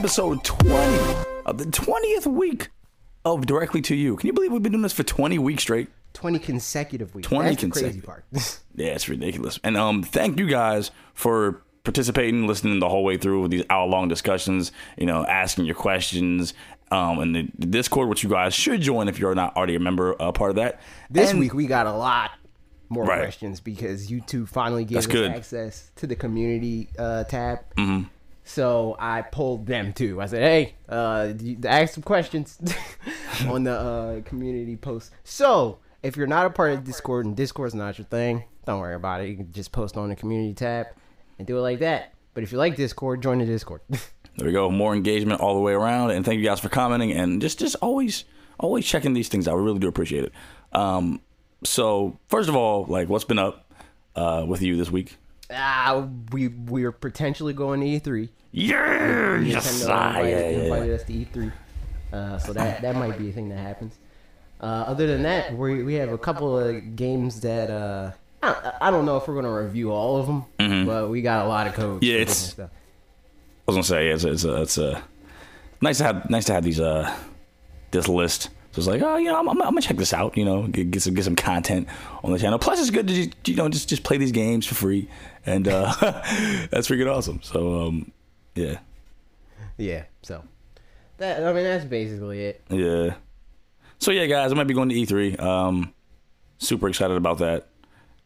episode 20 of the 20th week of Directly to You. Can you believe we've been doing this for 20 weeks straight? 20 consecutive weeks. 20 That's the crazy consecutive. part. Yeah, it's ridiculous. And um, thank you guys for participating, listening the whole way through with these hour long discussions. You know, asking your questions. Um, and the, the Discord, which you guys should join if you're not already a member, uh, part of that. this And- week we got a lot more Right. questions because YouTube finally gave That's us good. access to the community uh, tab. Mm-hmm. So I pulled them too. I said, "Hey, uh, ask some questions on the uh, community post." So if you're not a part of Discord and Discord's not your thing, don't worry about it. You can just post on the community tab and do it like that. But if you like Discord, join the Discord. There we go. More engagement all the way around, and thank you guys for commenting and just just always always checking these things out. We really do appreciate it. Um, so first of all, like what's been up uh, with you this week? Ah, we we are potentially going to E3. Yeah, yes, Nintendo ah, invited, yeah, invited us to E3, uh, so that that might be a thing that happens. Uh, other than that, we we have a couple of games that uh, I, I don't know if we're gonna review all of them, but we got a lot of codes. Mm-hmm. Yeah, it's- stuff. I was gonna say it's it's a, it's a nice to have nice to have these uh this list. So it's like oh you know I'm, I'm, I'm gonna check this out you know get, get some get some content on the channel. Plus it's good to just, you know just just play these games for free and uh that's freaking awesome. So um yeah yeah. So that I mean that's basically it. yeah. So yeah guys I might be going to E3. Um super excited about that.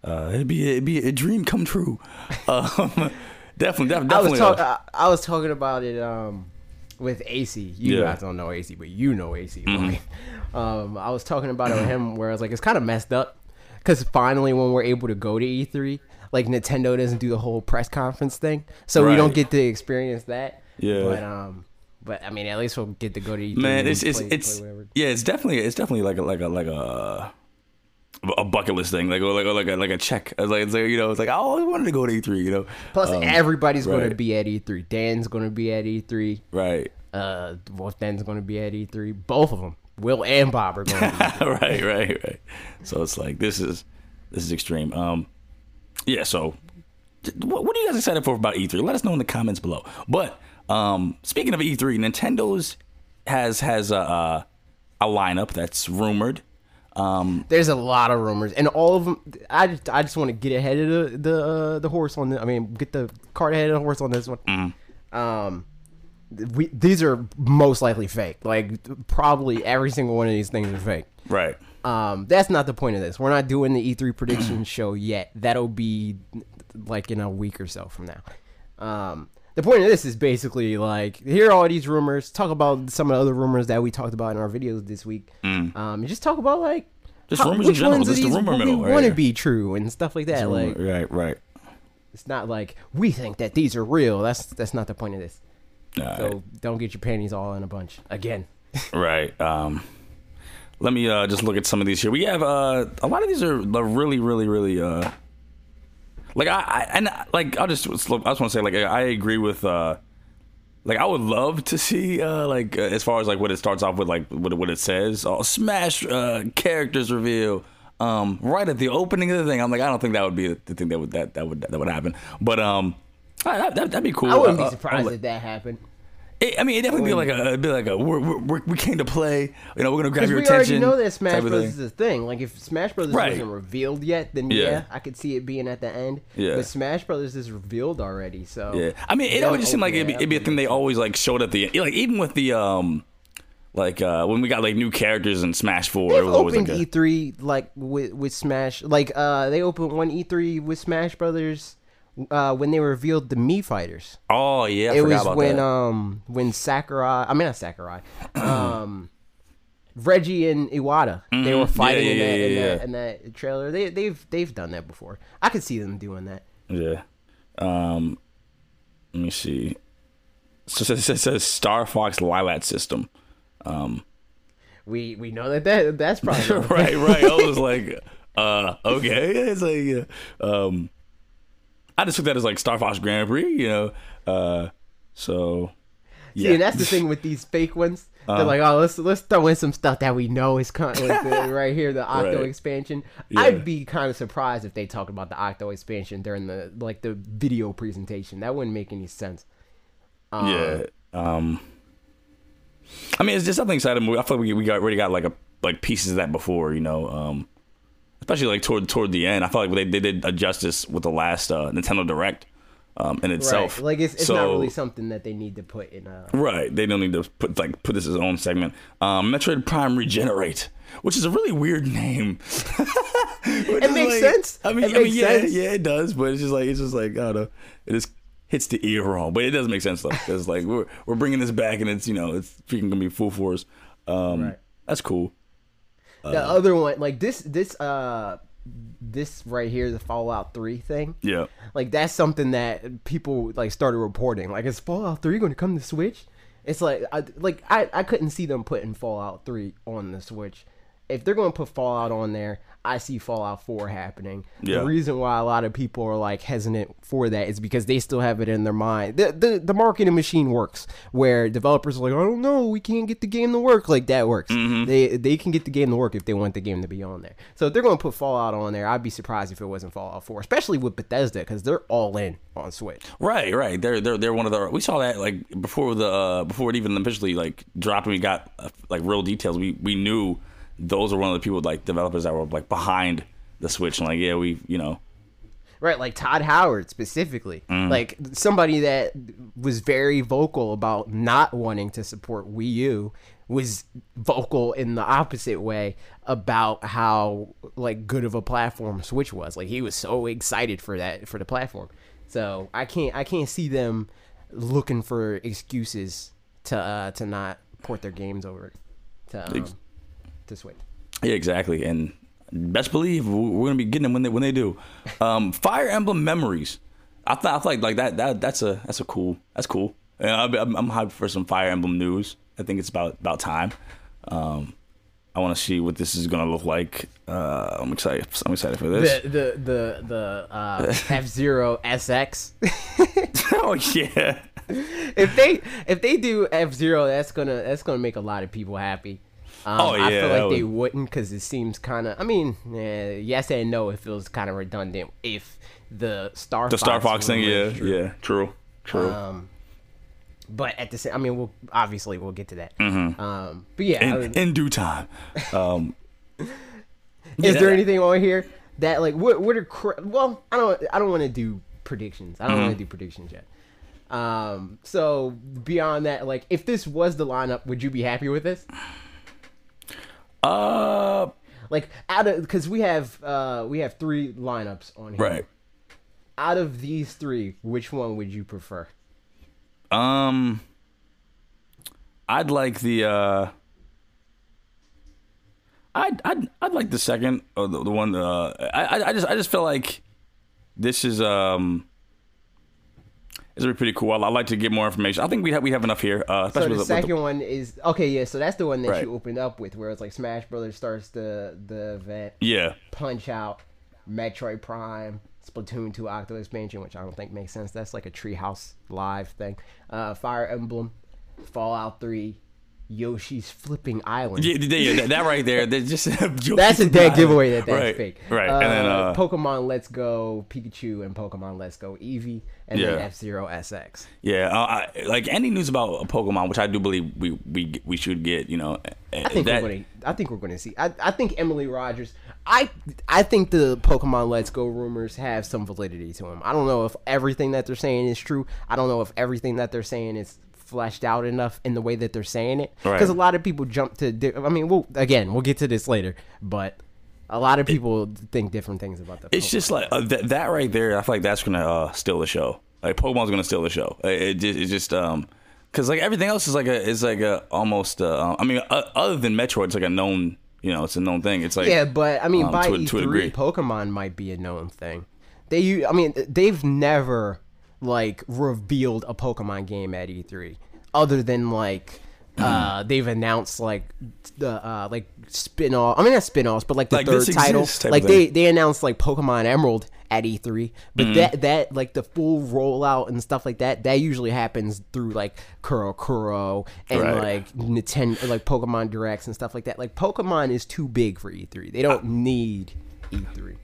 Uh it'd be it'd be a dream come true. Um definitely def- I was definitely. talk, I, I was talking about it um with AC. You Yeah. guys don't know AC, but you know AC. Mm-hmm. right? Um, I was talking about it with him where I was like, it's kind of messed up because finally when we're able to go to E3, like Nintendo doesn't do the whole press conference thing, so we don't get to experience that. Yeah. But um, but I mean, at least we'll get to go to E3. man it's it's play- it's play yeah it's definitely it's definitely like a like a like a a bucket list thing like like a, like a like a check it's like, it's like you know it's like I always wanted to go to E3 you know Plus, Um, everybody's going to be at E3. Dan's going to be at E3. right Uh, Wolf Dan's going to be at E3. Both of them, Will and Bob, are going. to be right right right so it's like this is this is extreme um yeah so what, what are you guys excited for about E3 let us know in the comments below but um speaking of E3 Nintendo's has has a a, a lineup that's rumored um There's a lot of rumors, and all of them. I just, I just want to get ahead of the the uh, the horse on the. I mean, get the cart ahead of the horse on this one. Mm-hmm. Um, we these are most likely fake. Like probably every single one of these things are fake. right Um, that's not the point of this. We're not doing the E3 prediction show yet. That'll be like in a week or so from now. Um, the point of this is basically like hear all these rumors, talk about some of the other rumors that we talked about in our videos this week. Um, and just talk about like Mm. Just rumors in which general. ones This the rumor mill right want to be true and stuff like that. Like right right it's not like we think that these are real. That's that's not the point of this. All right. So don't get your panties all in a bunch again. Right. Um, let me uh, just look at some of these here. We have uh, a lot of these are really, really, really uh, like I, I and like I'll just I just want to say like I agree with uh, like I would love to see uh, like uh, as far as like what it starts off with like what it- what it says oh, Smash uh, characters reveal. Um, right at the opening of the thing, I'm like, I don't think that would be the thing that would that that would that would happen. But um, that, that, that'd be cool. I wouldn't Uh, be uh, surprised like- if that happened. it, I mean, it definitely be like a, it'd be like a, we're, we're, we came to play. You know, we're gonna grab your we already attention. know that Smash Bros. thing. is a thing. Like if Smash Bros. Right. wasn't revealed yet, then Yeah. yeah. I could see it being at the end. Yeah. But Smash Bros. is revealed already, so Yeah, I mean, it always would just seemed like it'd be, it it'd be a thing they always like showed at the end. Like even with the um, like uh when we got like new characters in Smash Four, it They've was opened like a, E3 like with with Smash. Like uh, they opened one E3 with Smash Brothers. Uh, when they revealed the Mii Fighters, oh yeah, I it was when that. um when Sakurai, I mean not Sakurai, um Reggie and Iwata, they were fighting Mm-hmm. yeah, in, that, yeah, in, yeah, that, in that trailer. They they've they've done that before. I could see them doing that. yeah. Um, let me see. So it says, it says Star Fox Lylat system. Um, we we know that, that that's probably right, right. I was like, uh, okay. It's like, uh, um, I just took that as like Star Fox Grand Prix, you know. Uh, so See, yeah, and that's the thing with these fake ones. Uh-huh. They're like, oh, let's let's throw in some stuff that we know is. Like the, right here, the Octo Right. expansion. Yeah. I'd be kind of surprised if they talked about the Octo expansion during the like the video presentation. That wouldn't make any sense. Um, yeah. Um, I mean, it's just something exciting. I feel like we, we got already got like a like pieces of that before, you know. Um, especially like toward toward the end, I felt like they, they did a justice with the last uh, Nintendo Direct um, in itself. Right. Like it's, it's so, not really something that they need to put in a. Right, they don't need to put like put this as own segment. Um, Metroid Prime Regenerate, which is a really weird name. it is makes like- sense. I mean, it I mean, yeah, sense. yeah, it does, but it's just like it's just like I don't know, it just hits the ear wrong, but it does make sense though, because like we're we're bringing this back and it's you know it's freaking gonna be full force. Um, Right. that's cool. The other one, like this, this, uh, this right here, the Fallout Three thing. Yeah, Like that's something that people like started reporting. Like, is Fallout Three going to come to Switch? It's like, I like I, I couldn't see them putting Fallout Three on the Switch. If they're going to put Fallout on there, I see Fallout Four happening. Yeah. The reason why a lot of people are like hesitant for that is because they still have it in their mind. The the, the marketing machine works where developers are like, I don't know, we can't get the game to work. Like that works. Mm-hmm. They they can get the game to work if they want the game to be on there. So if they're going to put Fallout on there, I'd be surprised if it wasn't Fallout 4, especially with Bethesda because they're all in on Switch. right, right. They're they're they're one of the we saw that like before the uh, before it even officially like dropped and we got uh, like real details. We we knew those are one of the people like developers that were like behind the Switch and like yeah we you know Right, like Todd Howard specifically. Like somebody that was very vocal about not wanting to support Wii U was vocal in the opposite way about how like good of a platform Switch was. Like he was so excited for that for the platform. So I can't I can't see them looking for excuses to uh to not port their games over to um, To Switch. Yeah, exactly. And best believe we're gonna be getting them when they when they do. Um, Fire Emblem Memories. I thought I feel like like that that that's a that's a cool that's cool. And I'm, I'm, I'm hyped for some Fire Emblem news. I think it's about about time. Um, I want to see what this is gonna look like. Uh, I'm excited. I'm excited for this. The the the the uh, F Zero SX. oh yeah. if they if they do F Zero, that's gonna that's gonna make a lot of people happy. Um, Oh, yeah, I feel like they would- wouldn't because it seems kind of. I mean, eh, yes and no. It feels kind of redundant if the Star The Star Fox thing. Yeah, true. yeah. True. True. Um, but at the same, I mean, we'll obviously we'll get to that. Um, but yeah, in, mean, in due time. Um, is yeah, there anything on here that like what what are cr- well? I don't I don't want to do predictions. I don't Mm-hmm. want to do predictions yet. Um, so beyond that, like if this was the lineup, would you be happy with this? Uh, Like out of because we have uh we have three lineups on here. right. Out of these three, which one would you prefer? Um, I'd like the. uh I'd I'd I'd like the second or the, the one. Uh, I I- I just I just feel like this is um. This would be pretty cool. I- I'd like to get more information. I think we have we have enough here, uh, So the with, the- with second the, one is okay, yeah. So that's the one that Right. you opened up with, where it's like Smash Brothers starts the the event, yeah. Punch Out, Metroid Prime, Splatoon 2 Octo Expansion, which I don't think makes sense. That's like a Treehouse Live thing. Uh, Fire Emblem, Fallout 3, Yoshi's Flipping Island. Yeah, yeah, yeah, that, right there. That's just That's a dead giveaway that that's right, fake. Right, Uh, and then uh, Pokemon Let's Go Pikachu and Pokemon Let's Go Eevee, and then F Zero SX. yeah, uh, I, like any news about a Pokemon, which I do believe we we we should get. You know, I think that, we're going to. I think we're going to see. I, I think Emily Rogers. I I think the Pokemon Let's Go rumors have some validity to them. I don't know if everything that they're saying is true. I don't know if everything that they're saying is fleshed out enough in the way that they're saying it. Right. Because a lot of people jump to. di- I mean, we'll again we'll get to this later, but a lot of people think different things about the. It's Pokemon. just like uh, that, that right there. I feel like that's gonna uh, steal the show. Like Pokemon's gonna steal the show. It, it just, it's just um, cause like everything else is like a is like a almost. Uh, I mean, uh, other than Metroid, it's like a known. You know, it's a known thing. It's like Yeah, but I mean, um, by to a- to a degree. E3, Pokemon might be a known thing. They, I mean, they've never like revealed a Pokemon game at E3, other than like uh, they've announced like the uh, like spin off. I mean, not spin offs, but like the Like, third title. Like they they announced like Pokemon Emerald at E3, but Mm-hmm. that that like the full rollout and stuff like that that usually happens through like CoroCoro and Right. like Nintendo like Pokemon Directs and stuff like that. Like Pokemon is too big for E3. They don't need E E3.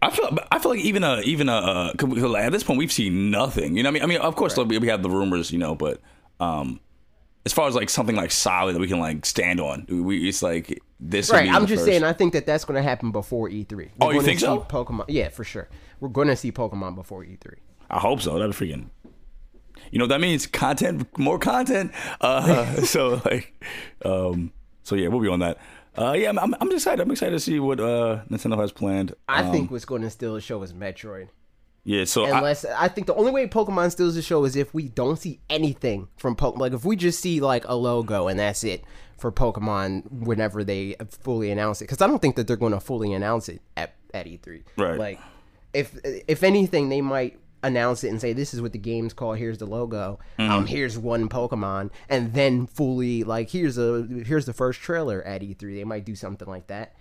I feel I feel like even a even a uh, at this point we've seen nothing. You know, what I mean, I mean, of course like, we have the rumors, you know, but um, as far as like something like solid that we can like stand on. We it's like this. Right. I'm just first. saying. I think that that's going to happen before E3. We're Oh, you think see so? Pokemon. Yeah, for sure. We're going to see Pokemon before E E3. I hope so. That'd be freaking. You know that means? Content, more content. Uh, so like, um, so yeah, we'll be on that. Uh, yeah, I'm, I'm, excited. I'm excited to see what uh, Nintendo has planned. I Um, think what's going to steal the show is Metroid. Yeah. So I, Unless I, think the only way Pokemon steals the show is if we don't see anything from Pokemon. Like if we just see like a logo and that's it for Pokemon whenever they fully announce it. Because I don't think that they're going to fully announce it at at E3. Right. Like if if anything, they might announce it and say this is what the game's called. Here's the logo. Mm-hmm. Um, here's one Pokemon, and then fully like here's a here's the first trailer at E3. They might do something like that.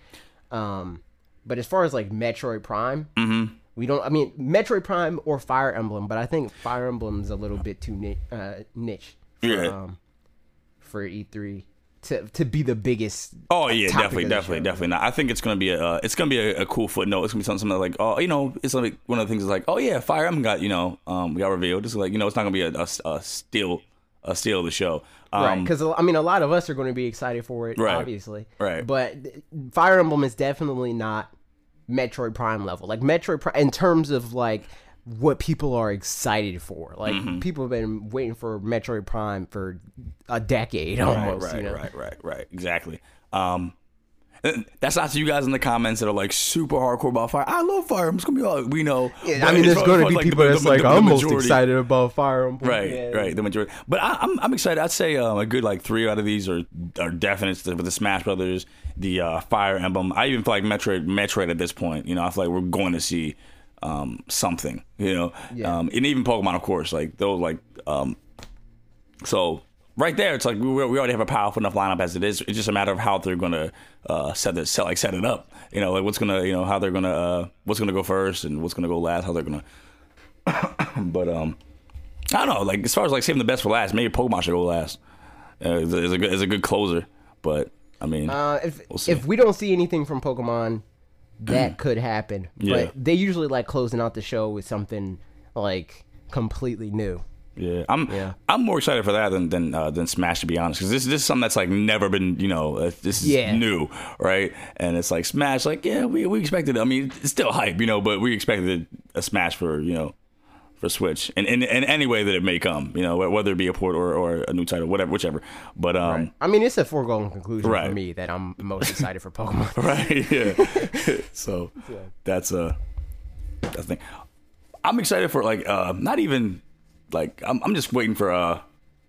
Um, but as far as like Metroid Prime, Mm-hmm. we don't. I mean, Metroid Prime or Fire Emblem, but I think Fire Emblem's a little bit too ni- uh, niche. For, Yeah. Um, for E3 to to be the biggest. Oh yeah, definitely, definitely, show. definitely not. I think it's gonna be a, uh, it's gonna be a, a cool footnote. It's gonna be something, something like, oh, you know, it's like one of the things is like, oh yeah, Fire Emblem got, you know, um, we got revealed. It's like, you know, it's not gonna be a, a, a steal, a steal of the show. Um, Right, because I mean, a lot of us are going to be excited for it, Right. obviously. Right. But Fire Emblem is definitely not Metroid Prime level. Like Metroid Prime, in terms of like what people are excited for. Like Mm-hmm. people have been waiting for Metroid Prime for a decade right, almost. right, you know? right, right, right, exactly. Um, that's not to you guys in the comments that are like super hardcore about Fire. I love Fire. It's gonna be all we know. Yeah, I mean, there's going to be as, people the- that's the- like, the I'm most excited about Fire Emblem. Right, Yeah. right. The majority, but I, I'm I'm excited. I'd say um, a good like three out of these are are definite with the Smash Brothers, the uh, Fire Emblem. I even feel like Metroid, Metroid at this point. You know, I feel like we're going to see um, something. You know, Yeah. um, and even Pokemon, of course. Like those, like um, so right there, it's like we, we already have a powerful enough lineup as it is. It's just a matter of how they're gonna uh, set it, set like set it up. You know, like what's gonna, you know, how they're gonna, uh, what's gonna go first and what's gonna go last. How they're gonna. but um, I don't know. Like as far as like saving the best for last, maybe Pokemon should go last. Uh, is, a, good, is a good closer. But I mean, Uh, if see. if we don't see anything from Pokemon, that could happen. Yeah. But they usually like closing out the show with something like completely new. yeah, I'm Yeah. I'm more excited for that than than uh, than Smash to be honest, because this this is something that's like never been you know uh, this is Yeah. new, right? And it's like Smash, like yeah, we we expected. I mean, it's still hype, you know, but we expected a Smash for you know for Switch, and in, in any way that it may come, you know, whether it be a port or, or a new title, whatever, whichever. But um, I mean, it's a foregone conclusion Right. for me that I'm most excited for Pokemon. right? Yeah. so that's uh that's the thing. I'm excited for like uh not even like I'm I'm just waiting for uh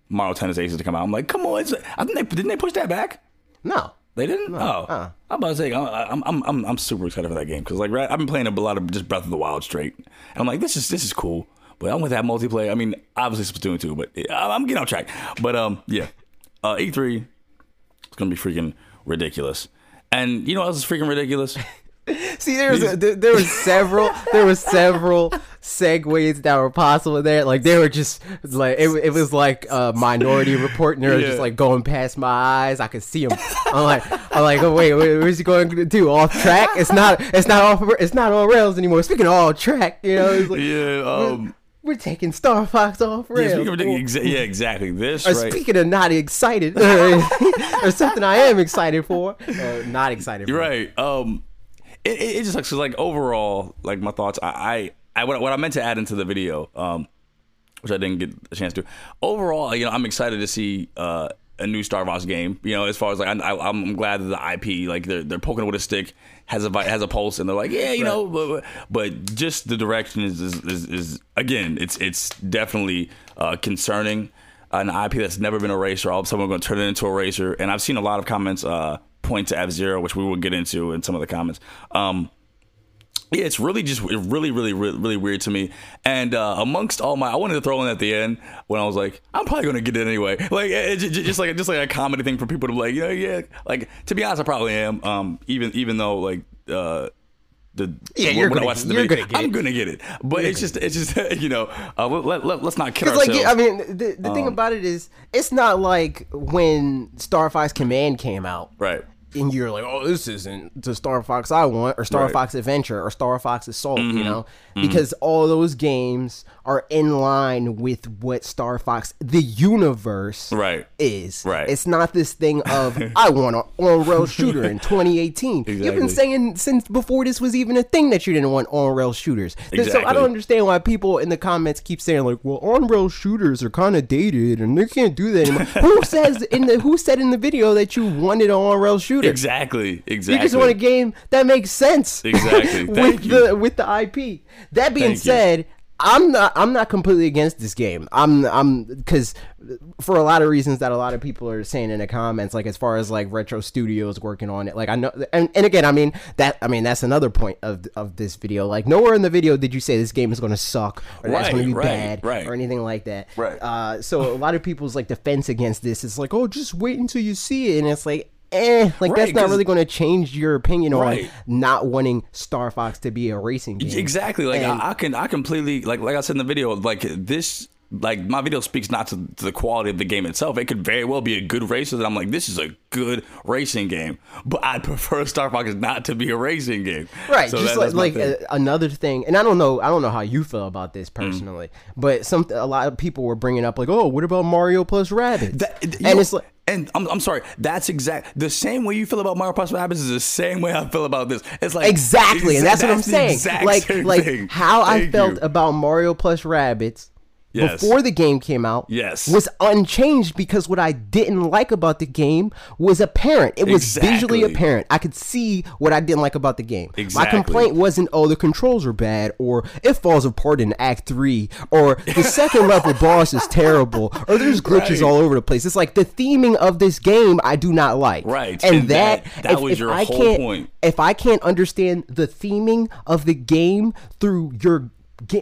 Mario Tennis Aces to come out. I'm like, come on, it's, I think they didn't they push that back. No. They didn't. oh, uh-uh. I'm about to say I'm I'm I'm I'm super excited for that game because like right, I've been playing a lot of just Breath of the Wild straight. And I'm like, this is this is cool, but I want that multiplayer. I mean, obviously Splatoon 2, but I'm getting off track. But um, yeah, uh, E3 it's gonna be freaking ridiculous. And you know what else is freaking ridiculous? See, there was a, there, there was several there was several segues that were possible there. Like they were just like it, it was like a Minority Report, and they were Yeah. just like going past my eyes. I could see them. I'm like I'm like oh wait, wait where's he going to do off track? It's not it's not off it's not on rails anymore. Speaking of off track, you know, it's like, yeah. Um. We're taking Star Fox off rails. or- exa- yeah, exactly. This or right. speaking of not excited, or something I am excited for, or not excited for. You're right. Um, it, it, just sucks 'cause, like overall, like my thoughts. I, I, I what, what I meant to add into the video, um, which I didn't get a chance to. Overall, you know, I'm excited to see uh, a new Star Fox game. You know, as far as like I, I, I'm glad that the IP, like they're they're poking it with a stick, has a has a pulse, and they're like, yeah, you know, but, but just the direction is is, is is again, it's it's definitely uh, concerning. An IP that's never been a racer, all of a sudden we're going to turn it into a racer. And I've seen a lot of comments uh, point to F Zero, which we will get into in some of the comments. Um, yeah, it's really just really, really, really, really weird to me. And uh, amongst all my, I wanted to throw in at the end when I was like, I'm probably gonna get it anyway. Like, it, it- just like just like a comedy thing for people to be like, yeah, yeah. Like to be honest, I probably am. Um, even even though like uh, the Yeah, you're when I gonna- watch the you're video, gonna get I'm gonna get it. But it's just it's just you know, uh, let, let, let's not kid Because ourselves. like I mean, the, the Um, thing about it is, it's not like when Star Fox Command came out, right. And you're like, oh, this isn't the Star Fox I want, or Star Right. Fox Adventure, or Star Fox Assault, Mm-hmm. you know, because all those games are in line with what Star Fox, the universe, Right. is. Right. It's not this thing of I want an on-rail shooter in 2018. You've been saying since before this was even a thing that you didn't want on-rail shooters. Exactly. So I don't understand why people in the comments keep saying like, "Well, on-rail shooters are kind of dated and they can't do that anymore." who says in the who said in the video that you wanted an on-rail shooter? Exactly. Exactly. You just want a game that makes sense. Exactly. with Thank you. the with the IP. That being Thank you. I'm not I'm not completely against this game. I'm I'm because for a lot of reasons that a lot of people are saying in the comments, like as far as like Retro Studios working on it. Like I know, and, and again, I mean that I mean that's another point of of this video. Like nowhere in the video did you say this game is going to suck or Right, going to be right, bad right. or anything like that. Right. Uh, so a lot of people's like defense against this is like, oh, just wait until you see it, and it's like. Eh, like that's not really going to change your opinion on Right. not wanting Star Fox to be a racing game. Exactly. Like And- I, I can I completely like like I said in the video, like this like my video speaks not to, to the quality of the game itself. It could very well be a good racer that I'm like, this is a good racing game. But I prefer Star Fox not to be a racing game. Right, So just that- like, like thing. uh, another thing, and I don't know, I don't know how you feel about Mm. this personally, but some a lot of people were bringing up like, oh, what about Mario plus you and know- it's like, and I'm, I'm sorry. That's exact. The same way you feel about Mario Plus Rabbids is the same way I feel about this. It's like exactly, and that's what I'm saying. Like, like thing. how I felt you. about Mario plus Rabbids. Yes. Before the game came out, Yes. was unchanged because what I didn't like about the game was apparent. It was visually apparent. I could see what I didn't like about the game. My complaint wasn't, oh, the controls are bad, or it falls apart in Act Three, or the second level boss is terrible, or there's glitches Right. all over the place. It's like the theming of this game I do not like. Right. and, And that that- that if, was if your I whole can't, point. If I can't understand the theming of the game through your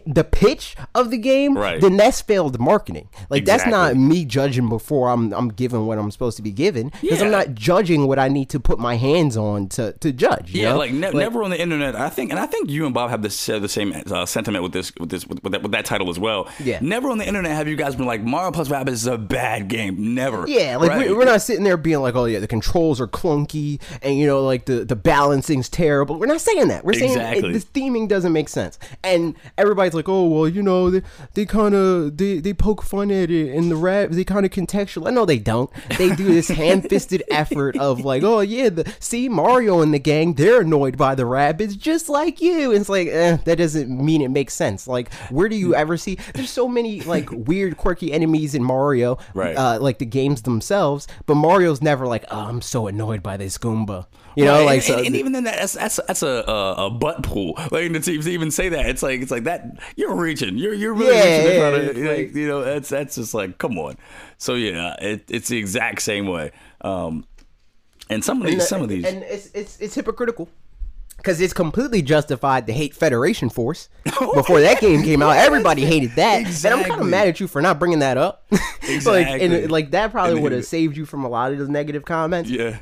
the pitch of the game, Right. then that's failed marketing. Like that's not me judging before I'm I'm given what I'm supposed to be given because I'm not judging what I need to put my hands on to to judge. you Yeah, know? like, ne- never on the internet. I think, and I think you and Bob have this uh, the same uh, sentiment with this with this with, with, that, with that title as well. Yeah. Never on the internet have you guys been like Mario Plus Rabbids is a bad game. Never. Yeah, like Right. we, we're not sitting there being like, oh yeah, the controls are clunky and you know like the the balancing's terrible. We're not saying that. We're saying Exactly. it, this theming doesn't make sense. And everybody's like, oh well, you know they they kind of they they poke fun at it and the rap they kind of contextual. No, they don't. They do this hand fisted effort of like, oh yeah, the see Mario and the gang they're annoyed by the rabbits just like you. And it's like eh, that doesn't mean it makes sense. Like where do you ever see? There's so many like weird quirky enemies in Mario. Right. Uh, like the games themselves, but Mario's never like, oh, I'm so annoyed by this Goomba. You know, Right, like and, so. and, and even then, that's that's that's a a, a butt pull. Like to, even say that, it's like it's like that. You're reaching. You're you're really Yeah, reaching. in yeah, like, like- you know, that's that's just like come on. So yeah, it, it's the exact same way. Um, and some of these, some of these, and it's it's it's hypocritical. Because it's completely justified to hate Federation Force. Before that game came out, everybody hated that, and I'm kind of mad at you for not bringing that up. like, Exactly. and like that probably would have saved you from a lot of those negative comments. yeah.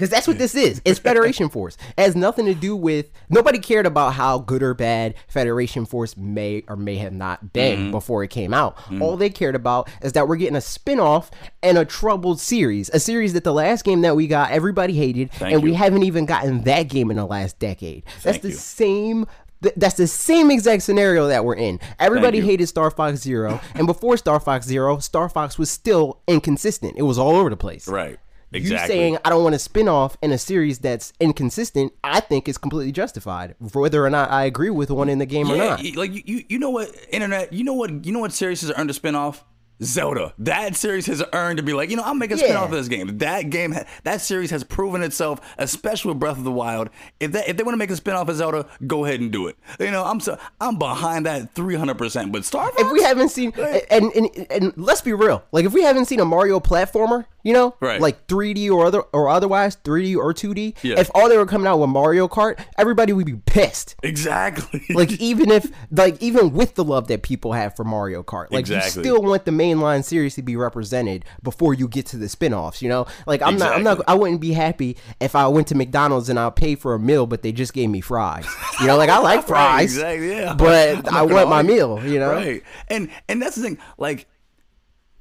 Because that's what this is. It's Federation Force. It has nothing to do with. Nobody cared about how good or bad Federation Force may or may have not been Mm-hmm. before it came out. All they cared about is that we're getting a spin off and a troubled series. A series that the last game that we got, everybody hated. Thank and we haven't even gotten that game in the last decade. That's the you. same. th- That's the same exact scenario that we're in. Everybody hated Star Fox Zero, and before Star Fox Zero, Star Fox was still inconsistent. It was all over the place. Right. You Exactly. saying I don't want a spin off in a series that's inconsistent, I think is completely justified, whether or not I agree with one in the game or not. like you, you, you know what internet, you know what, you know what series has earned a spinoff. Zelda. That series has earned to be like, you know, I'll make a Yeah. spin-off of this game. That game, that series has proven itself, especially with Breath of the Wild. If that, if they want to make a spin-off of Zelda, go ahead and do it. You know, I'm so, I'm behind that 300%. But Star Fox, If we haven't seen, and, and and let's be real, like if we haven't seen a Mario platformer, you know, Right. like 3D or other or otherwise 3D or 2D, Yeah. if all they were coming out with Mario Kart, everybody would be pissed. exactly. Like even if like even with the love that people have for Mario Kart, like Exactly. you still want the mainline series to be represented before you get to the spin-offs, you know? Like I'm not I'm not I wouldn't be happy if I went to McDonald's and I paid for a meal but they just gave me fries. You know, like I like Right, fries. exactly, yeah. But I want my meal, you know? Right. And and that's the thing. Like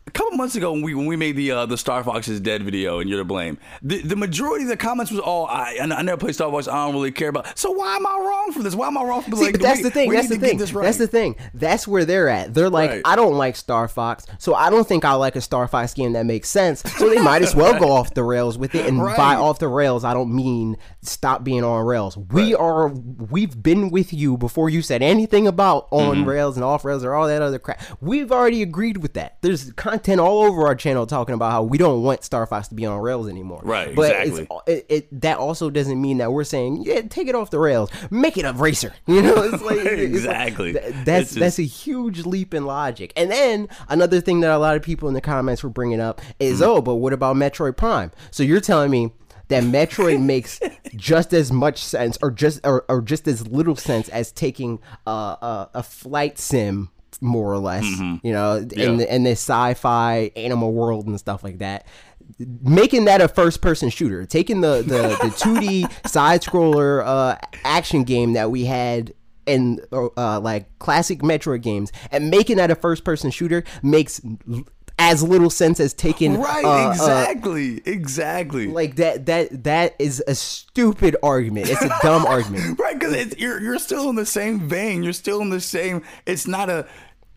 a couple months ago when we when we made the uh, the Star Fox is dead video and you're to blame, the, the majority of the comments was all I I, I never play Star Fox. I don't really care about. So why am I wrong for this? Why am I wrong for See, like? but that's we- the thing. That's the thing. this right. That's the thing. That's where they're at. They're like, Right. I don't like Star Fox, so I don't think I like a Star Fox game that makes sense. So they might as well go off the rails with it. And by off the rails, I don't mean stop being on rails. We are. We've been with you before you said anything about on Mm-hmm. rails and off rails or all that other crap. We've already agreed with that. There's content all over our channel talking about how we don't want Star Fox to be on rails anymore. Right, But exactly. it's it, it that also doesn't mean that we're saying yeah take it off the rails make it a racer you know it's like it's like- Exactly. th- that's just- that's a huge leap in logic and then another thing that a lot of people in the comments were bringing up is Mm-hmm. oh but what about metroid prime so you're telling me that Metroid makes just as much sense, or just or, or just as little sense as taking a, a, a flight sim, more or less. You know, in Mm-hmm. Yeah. the, in this sci-fi animal world and stuff like that making that a first person shooter taking the the, the 2d side scroller uh action game that we had in uh, like classic Metroid games and making that a first person shooter makes as little sense as taking right. uh, uh, exactly. exactly. like that that that is a stupid argument it's a dumb argument Right, because you're you're still in the same vein. You're still in the same. It's not a.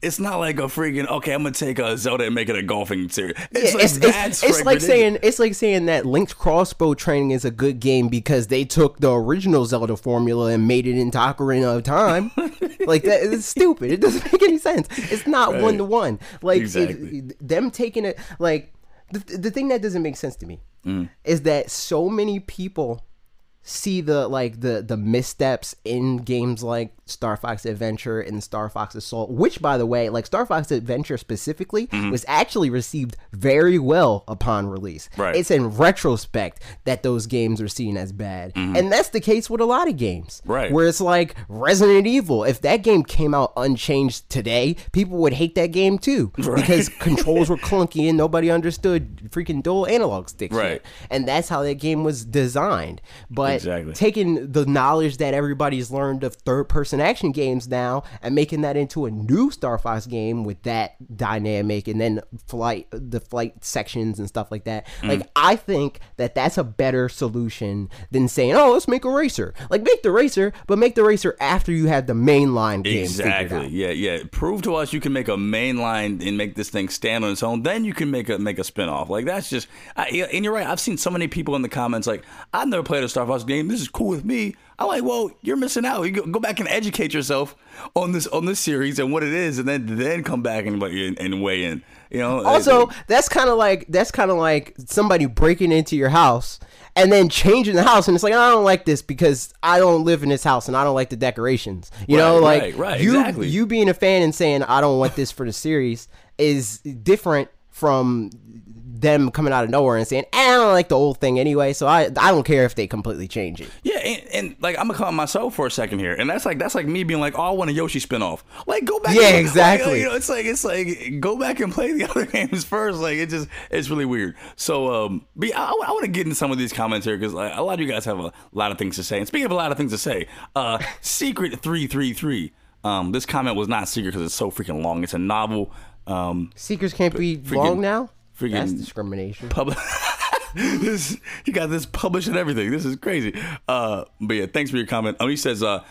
It's not like a freaking okay. I'm gonna take a Zelda and make it a golfing series. It's Yeah, like it's, it's, it's like saying it's like saying that Link's crossbow training is a good game because they took the original Zelda formula and made it into Ocarina of Time. like that is stupid. It doesn't make any sense. It's not one to one. Like it- them taking it like the, the thing that doesn't make sense to me Mm. is that so many people see the like the the missteps in games like Star Fox Adventure and Star Fox Assault, which by the way, like Star Fox Adventure specifically, Mm-hmm. was actually received very well upon release. Right. It's in retrospect that those games are seen as bad. And that's the case with a lot of games. Mm-hmm. Right. Where it's like Resident Evil, if that game came out unchanged today, people would hate that game too. Because controls were clunky and nobody understood freaking dual analog sticks. Right. yet. And that's how that game was designed. But Exactly. taking the knowledge that everybody's learned of third person action games now and making that into a new Star Fox game with that dynamic and then flight the flight sections and stuff like that. Mm. Like I think that that's a better solution than saying, "Oh, let's make a racer." Like make the racer, but make the racer after you have the mainline game Exactly. Yeah, yeah. Prove to us you can make a main line and make this thing stand on its own. Then you can make a make a spinoff. Like that's just. I, and you're right. I've seen so many people in the comments like, "I've never played a Star Fox game. This is cool with me." I'm like, "Well, you're missing out. You go, go back and educate yourself on this on this series and what it is, and then then come back and and, weigh in." You know. Also, that's kind of like that's kind of like somebody breaking into your house and then changing the house, and it's like I don't like this because I don't live in this house and I don't like the decorations. You know, like right, right, you exactly. you being a fan and saying I don't want this for the series is different from them coming out of nowhere and saying "Eh, I don't like the old thing anyway, so I I don't care if they completely change it. Yeah, and, and like I'm gonna call myself for a second here, and that's like that's like me being like, oh, I want a Yoshi spinoff. Like, go back. Yeah, and- exactly. like, you know, it's like it's like go back and play the other games first. Like, it just it's really weird. So, um, but yeah, I, I want to get into some of these comments here because like, a lot of you guys have a lot of things to say. And speaking of a lot of things to say, uh, Secret three three three. Um, this comment was not secret because it's so freaking long. It's a novel. Um, Seekers can't be freaking- long now. Freaking- That's discrimination. public. this he got this published and everything. This is crazy. Uh, but yeah, thanks for your comment. Oh, he says, uh,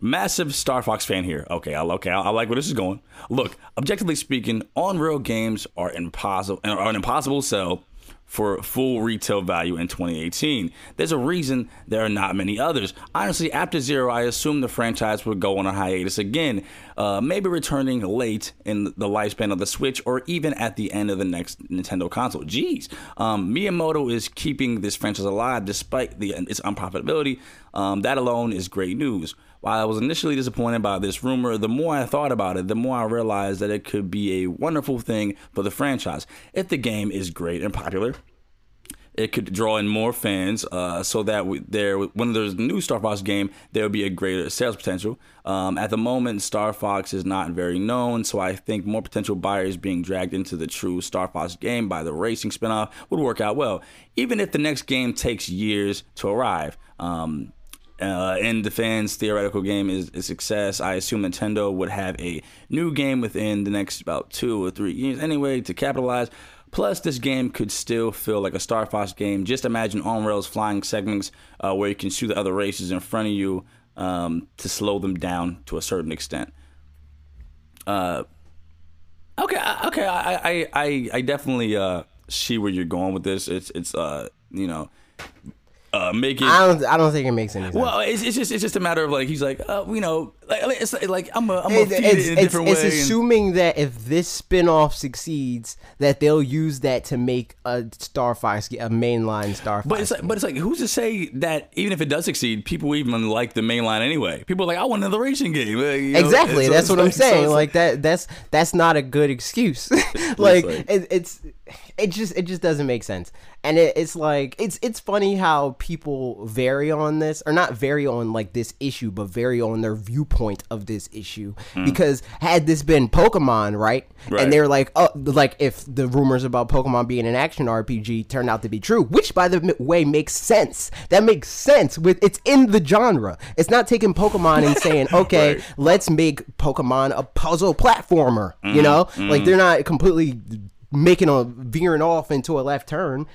massive Star Fox fan here. Okay, I okay, I, I like where this is going. Look, objectively speaking, on-rail games are impossible are an impossible sell for full retail value in 2018. There's a reason there are not many others. Honestly, after Zero, I assumed the franchise would go on a hiatus again, uh, maybe returning late in the lifespan of the Switch or even at the end of the next Nintendo console. Jeez. Um, Miyamoto is keeping this franchise alive despite the, its unprofitability. Um, that alone is great news. While I was initially disappointed by this rumor, the more I thought about it, the more I realized that it could be a wonderful thing for the franchise. If the game is great and popular, it could draw in more fans uh, so that we, there when there's a new Star Fox game there will be a greater sales potential. Um, at the moment, Star Fox is not very known, so I think more potential buyers being dragged into the true Star Fox game by the racing spinoff would work out well, even if the next game takes years to arrive. Um, uh, in the fans' theoretical game is a success, I assume Nintendo would have a new game within the next about two or three years anyway to capitalize. Plus, this game could still feel like a Star Fox game. Just imagine on rails flying segments uh, where you can shoot the other races in front of you um, to slow them down to a certain extent. Uh, okay, okay, I, I, I, I definitely uh, see where you're going with this. It's, it's, uh, you know, uh, making. I don't. I don't think it makes any sense. Well, it's, it's just it's just a matter of like he's like uh, you know like like, it's like I'm a I'm a feed it's, it in a it's, different it's way. and- assuming that if this spin-off succeeds that they'll use that to make a Star Fox a mainline Star Fox. but it's like, but it's like who's to say that even if it does succeed, people even like the mainline anyway. People are like I want another racing game. Uh, you know, exactly so that's it's what i'm like- so saying like that that's that's not a good excuse like, like- it, it's it just it just doesn't make sense and it, it's like it's it's funny how people vary on this or not vary on like this issue but vary on their viewpoint of this issue because had this been pokemon right. Right. and they're like oh like if the rumors about pokemon being an action rpg turned out to be true which by the way makes sense that makes sense with it's in the genre it's not taking pokemon and saying okay Right. let's make Pokemon a puzzle platformer. Mm-hmm. You know, like they're not completely making a veering off into a left turn.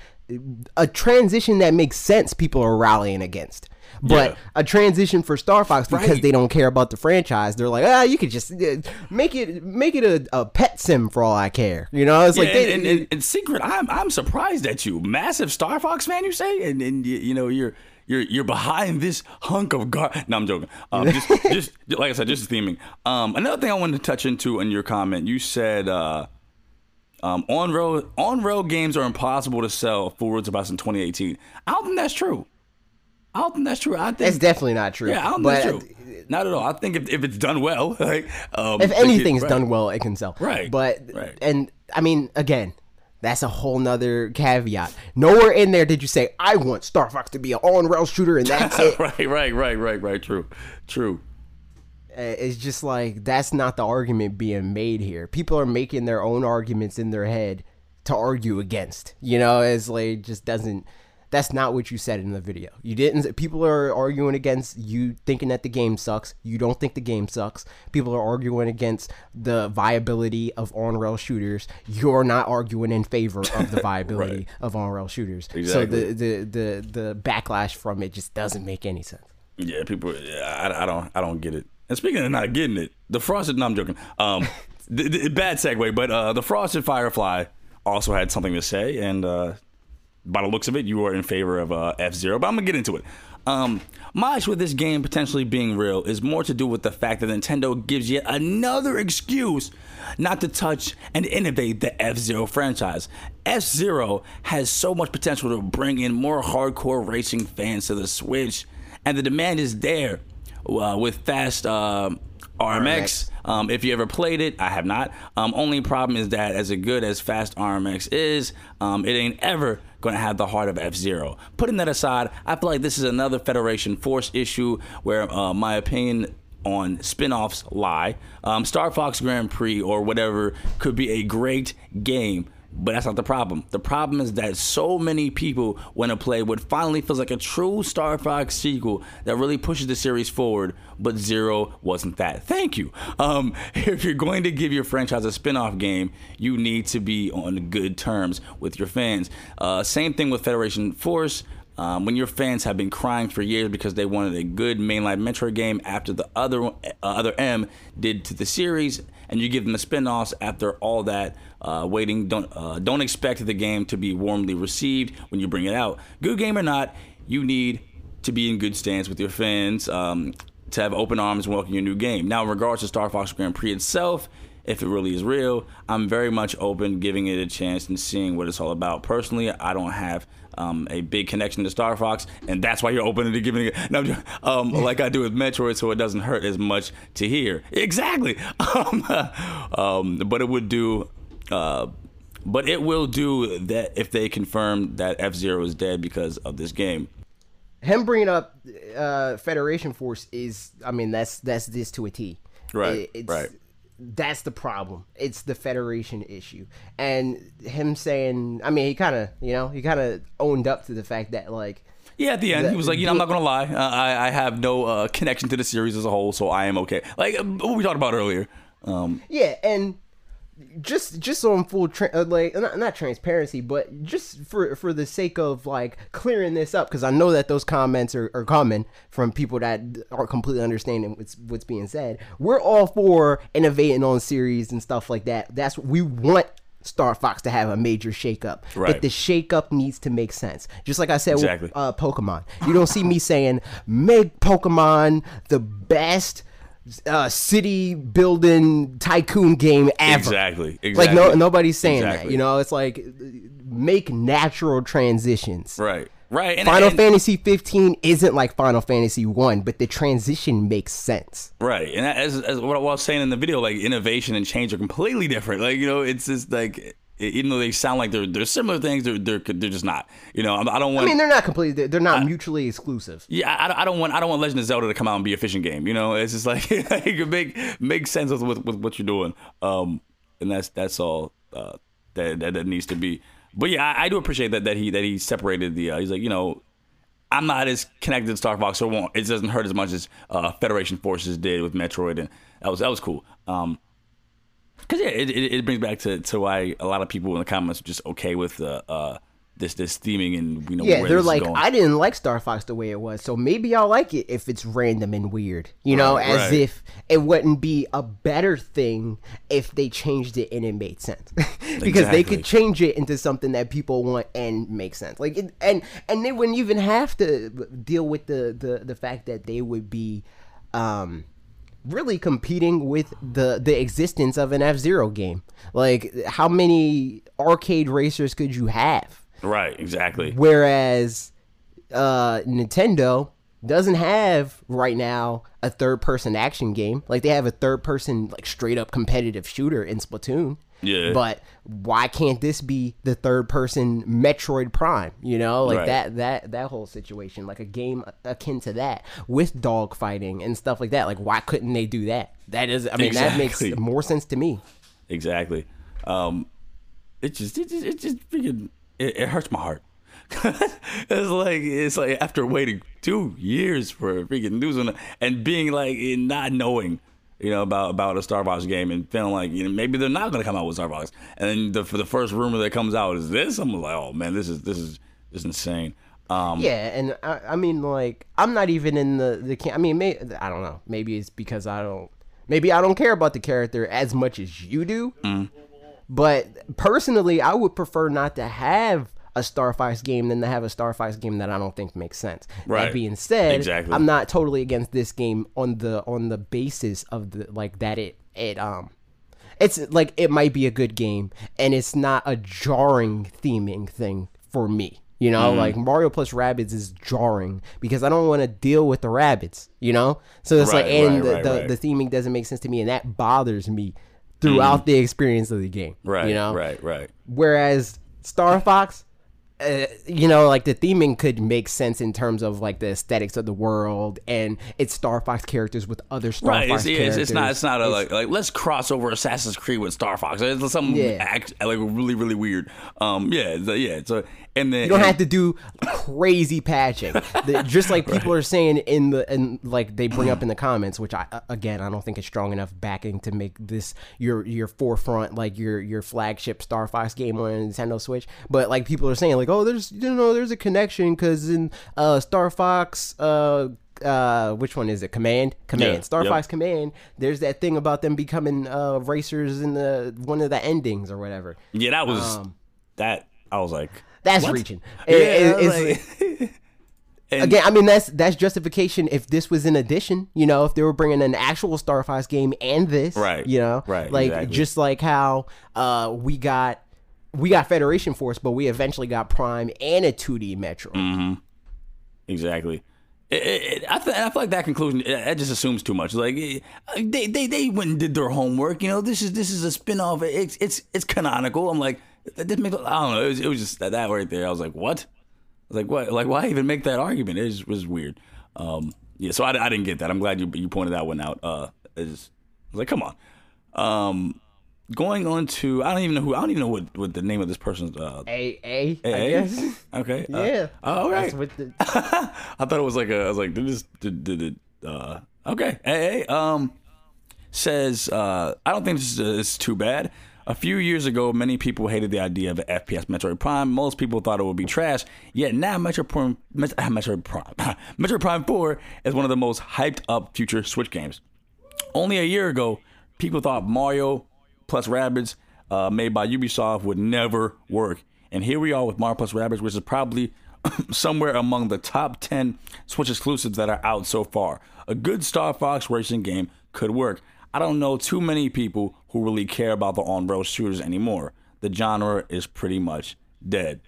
A transition that makes sense, people are rallying against. But Yeah. a transition for Star Fox because Right. they don't care about the franchise. They're like, ah, you could just make it make it a, a pet sim for all I care. You know, it's Yeah, like they, and, and, and, and secret, I'm I'm surprised at you, massive Star Fox fan. You say, and and you, you know you're you're you're behind this hunk of gar. No, I'm joking. Um, just just like I said, just theming. Um, another thing I wanted to touch into in your comment, you said. Uh, um, on road on road games are impossible to sell forwards about in 2018. I don't think that's true. I don't think that's true. I think that's definitely not true. yeah, I don't but think that's true. Not at all. I think if, if it's done well, like um, if anything's right. done well, it can sell. Right, But right. and I mean, again, that's a whole nother caveat. Nowhere in there did you say, I want Star Fox to be an on rail shooter and that's it. right, right, right, right, right. True, true. Uh, It's just like that's not the argument being made here. People are making their own arguments in their head to argue against. You know, it's like just doesn't. That's not what you said in the video. You didn't. People are arguing against you thinking that the game sucks. You don't think the game sucks. People are arguing against the viability of on-rail shooters. You're not arguing in favor of the viability Right. of on-rail shooters. So Exactly. the, the the the backlash from it just doesn't make any sense. Yeah, people. Yeah, I, I don't. I don't get it. And speaking of not getting it, the frosted. No, I'm joking. Um, the, the, bad segue, but uh, the frosted firefly also had something to say, and uh, by the looks of it, you are in favor of uh, F Zero. But I'm gonna get into it. Um, my issue with this game potentially being real is more to do with the fact that Nintendo gives yet another excuse not to touch and innovate the F Zero franchise. F Zero has so much potential to bring in more hardcore racing fans to the Switch, and the demand is there uh, with fast um RMX. Um, if you ever played it, I have not. Um, only problem is that as good as fast RMX is, um, it ain't ever going to have the heart of F Zero. Putting that aside, I feel like this is another Federation Force issue where uh, my opinion on spin-offs lie. Um, Star Fox Grand Prix or whatever could be a great game. But that's not the problem. The problem is that so many people want to play what finally feels like a true Star Fox sequel that really pushes the series forward, but Zero wasn't that. Thank you. Um, if you're going to give your franchise a spin off game, you need to be on good terms with your fans. Uh, same thing with Federation Force. Um, when your fans have been crying for years because they wanted a good mainline Metroid game after the other uh, other M did to the series, and you give them the spin-offs after all that uh, waiting, don't uh, don't expect the game to be warmly received when you bring it out. Good game or not, you need to be in good stance with your fans um, to have open arms and welcome your new game. Now, in regards to Star Fox Grand Prix itself, if it really is real, I'm very much open giving it a chance and seeing what it's all about. Personally, I don't have um, a big connection to Star Fox, and that's why you're open to giving it. No, um, like I do with Metroid, so it doesn't hurt as much to hear. Exactly. Um, um, but it would do. Uh, but it will do that if they confirm that F Zero is dead because of this game. him bringing up uh, Federation Force is, I mean, that's that's this to a T. Right, It- right. That's the problem. It's the Federation issue, and him saying, I mean, he kind of, you know, he kind of owned up to the fact that like Yeah, at the end, he was like, you know, I'm not gonna lie, uh, I I have no uh, connection to the series as a whole, so I am okay. Like uh, what we talked about earlier. Um, Yeah, and just just on full tra- uh, like not, not transparency, but just for for the sake of like clearing this up, because I know that those comments are, are coming from people that aren't completely understanding what's what's being said. We're all for innovating on series and stuff like that. That's what we want. Star Fox to have a major shakeup, Right. but the shakeup needs to make sense. Just like I said Exactly. with uh, Pokemon, you don't see me saying make Pokemon the best uh, city building tycoon game ever. Exactly, Like no nobody's saying that. You know, it's like make natural transitions. right, right. And, Final and- Fantasy 15 isn't like Final Fantasy 1, but the transition makes sense. Right, and as, as what I was saying in the video, like innovation and change are completely different. Like you know, it's just like even though they sound like they're they're similar things, they're they're they're just not. You know, I don't want. I mean, they're not completely they're- not mutually exclusive. yeah, I, I don't want I don't want Legend of Zelda to come out and be a fishing game. You know, it's just like like it make make sense with, with with what you're doing. Um, and that's that's all uh, that, that that needs to be. But yeah, I, I do appreciate that that he that he separated the. Uh, he's like, you know, I'm not as connected to Star Fox, so it, won't, it doesn't hurt as much as uh, Federation Forces did with Metroid, and that was that was cool. Um, Cause yeah, it, it, it brings back to, to why a lot of people in the comments are just okay with uh, uh this this theming and you know Yeah, they're like. I didn't like Star Fox the way it was, so maybe I'll like it if it's random and weird. You know, Right, as right. if it wouldn't be a better thing if they changed it and it made sense, because they could change it into something that people want and make sense. Like, it, and and they wouldn't even have to deal with the the the fact that they would be. um really competing with the the existence of an F-Zero game. Like how many arcade racers could you have? right, exactly. Whereas uh, Nintendo doesn't have right now a third person action game. Like they have a third person like straight up competitive shooter in Splatoon. Yeah. But why can't this be the third person Metroid Prime? You know, like Right. that that that whole situation, like a game akin to that with dog fighting and stuff like that. Like why couldn't they do that? That is I mean that makes more sense to me. Exactly. Um, it just it just it just freaking it, it hurts my heart. it's like it's like after waiting two years for freaking news on and being like not knowing, you know, about about a Star Fox game and feeling like you know maybe they're not gonna come out with Star Fox. And then the for the first rumor that comes out is this. I'm like, oh man, this is this is this is insane. Um, Yeah, and I, I mean, like, I'm not even in the the. Can- I mean, may, I don't know. Maybe it's because I don't. Maybe I don't care about the character as much as you do. Mm. But personally, I would prefer not to have a Star Fox game than to have a Star Fox game that I don't think makes sense. Right. That being said, Exactly. I'm not totally against this game on the on the basis of the like that it it um it's like it might be a good game and it's not a jarring theming thing for me. You know, Mm-hmm. like Mario plus Rabbids is jarring because I don't want to deal with the Rabbids, you know? So it's like and right, the, right, the, right. the theming doesn't make sense to me and that bothers me throughout the experience of the game. Right, You know? right, right. Whereas Star Fox, uh, you know, like the theming could make sense in terms of like the aesthetics of the world and it's Star Fox characters with other Star Right, Fox it's, yeah, it's, characters. it's not. It's not a like like let's cross over Assassin's Creed with Star Fox. It's something Yeah. act, like really really weird. Um, yeah, it's, yeah. So and then You don't have to do crazy patching, The- just like people are saying in the and like they bring up in the comments, which I again I don't think is strong enough backing to make this your your forefront like your your flagship Star Fox game on Nintendo Switch. But like people are saying like oh there's you know there's a connection because in uh Star Fox uh uh which one is it command command Yeah, star yep. fox command there's that thing about them becoming uh racers in the one of the endings or whatever Yeah, that was that. I was like, Um, that's what? reaching Yeah, It- it- like- Again, I mean that's that's justification if this was an addition, you know, if they were bringing an actual Star Fox game and this, Right, You know, right, Like exactly. just like how uh we got we got Federation Force, but we eventually got Prime and a 2D Metro. Mm-hmm. exactly. It, it, it- I, feel, I feel like that conclusion it, it just assumes too much. Like eh, they, they they went and did their homework. You know, this is this is a spin off. It's it's it's canonical. I'm like, this make. I don't know. It was, it was just that, that right there. I was like, what? I was like, what? Like, why even make that argument? It was, was weird. Um, yeah. So I, I didn't get that. I'm glad you you pointed that one out. Uh, I was like, come on. Um, going on to I don't even know who I don't even know what, what the name of this person's uh A A. I AA? guess. okay uh, Yeah. oh, all right That's what the, I thought it was like a I was like did this did, did it uh okay AA um says uh I don't think this is, is too bad a few years ago, many people hated the idea of an FPS Metroid Prime. Most people thought it would be trash. Yet now, Metroid Prime, Met- Metroid Prime, Metroid Prime 4 is one of the most hyped up future Switch games. Only a year ago, people thought Mario plus Rabbids, uh, made by Ubisoft, would never work. And here we are with Mario plus Rabbids, which is probably somewhere among the top 10 Switch exclusives that are out so far. A good Star Fox racing game could work. I don't know too many people who really care about the on-rail shooters anymore. The genre is pretty much dead.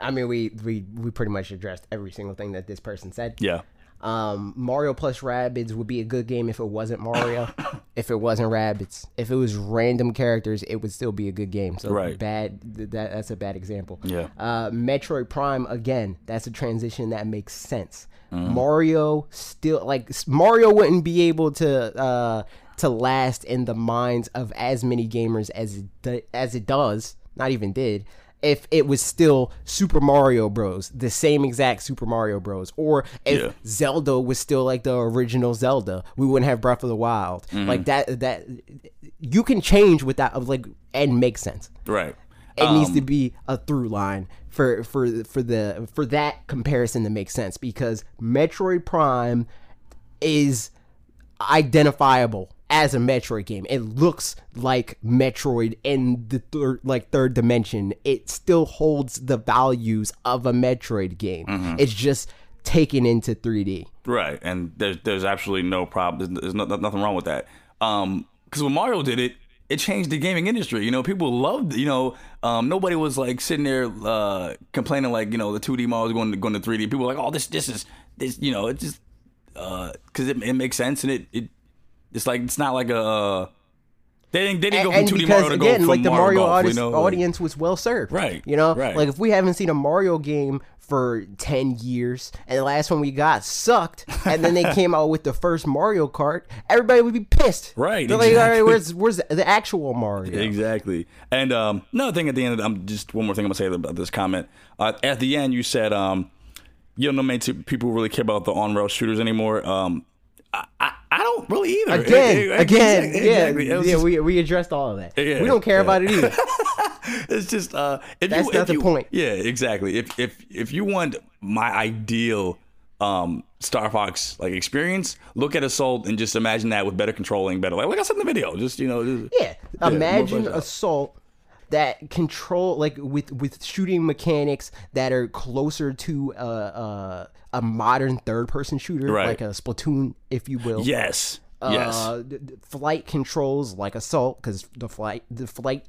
I mean, we we we pretty much addressed every single thing that this person said. Yeah. Um, Mario plus Rabbids would be a good game if it wasn't Mario, if it wasn't Rabbids, if it was random characters, it would still be a good game. So Right. bad. That that's a bad example. Yeah. Uh, Metroid Prime again. That's a transition that makes sense. Mm-hmm. Mario still like Mario wouldn't be able to uh to last in the minds of as many gamers as it do- as it does. Not even did. If it was still Super Mario Bros, the same exact Super Mario Bros, or if Yeah. Zelda was still like the original Zelda, we wouldn't have Breath of the Wild. Mm-hmm. Like that, that you can change with that, like and make sense. Right. It needs Um, to be a through line for for for the for that comparison to make sense because Metroid Prime is identifiable as a Metroid game. It looks like Metroid in the third like third dimension. It still holds the values of a Metroid game. Mm-hmm. It's just taken into 3D. Right, and there's there's absolutely no problem. There's, there's no, nothing wrong with that. Um, because when Mario did it, it changed the gaming industry. You know, people loved. You know, um, nobody was like sitting there uh complaining like you know the 2D Mario was going to going to 3D. People were like, oh, this this is this. You know, it just uh because it, it makes sense and it it it's like it's not like a. Uh, they didn't, they didn't go and from 2D because Mario to again, go from like the Mario, Mario Golf, artist, you know? audience was well served, Right, You know, right. like if we haven't seen a Mario game for ten years, and the last one we got sucked, and then they came out with the first Mario Kart, everybody would be pissed, Right, They're like, all right, exactly. where's where's the actual Mario? Exactly. And um, another thing at the end, I'm just one more thing I'm gonna say about this comment. Uh, at the end, you said um, you don't know many people really care about the on rail shooters anymore. Um, I, I, don't really either. Again, It- it- again, exactly, yeah, exactly. Yeah. just- we, we addressed all of that. Yeah, we don't care yeah. about it either. it's just uh, if That's you, not if the you- point. Yeah, exactly. If if if you want my ideal um Star Fox like experience, look at Assault and just imagine that with better controlling, better like like I said in the video. Just you know, just, Yeah. Imagine fleshed out. assault that control like with with shooting mechanics that are closer to uh, uh, a modern third person shooter, Right. like a Splatoon, if you will. yes, yes, Uh, d- d- flight controls like assault because the flight the flight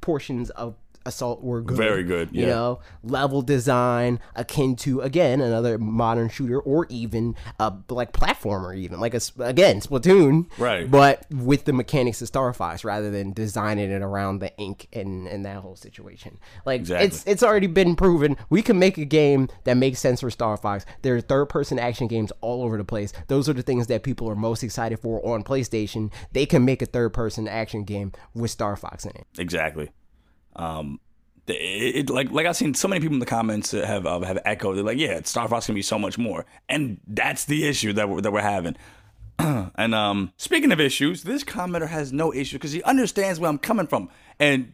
portions of assault were good. Very good, You yeah. know, level design akin to again another modern shooter or even a like platformer, even like a again Splatoon, Right. But with the mechanics of Star Fox rather than designing it around the ink and and that whole situation. Like Exactly. it's it's already been proven we can make a game that makes sense for Star Fox. There are third person action games all over the place. Those are the things that people are most excited for on PlayStation. They can make a third person action game with Star Fox in it. Exactly. Um, it, it, like like I've seen so many people in the comments that have uh, have echoed. They're like, yeah, Star Fox can be so much more, and that's the issue that we're, that we're having. and um, speaking of issues, this commenter has no issue because he understands where I'm coming from, and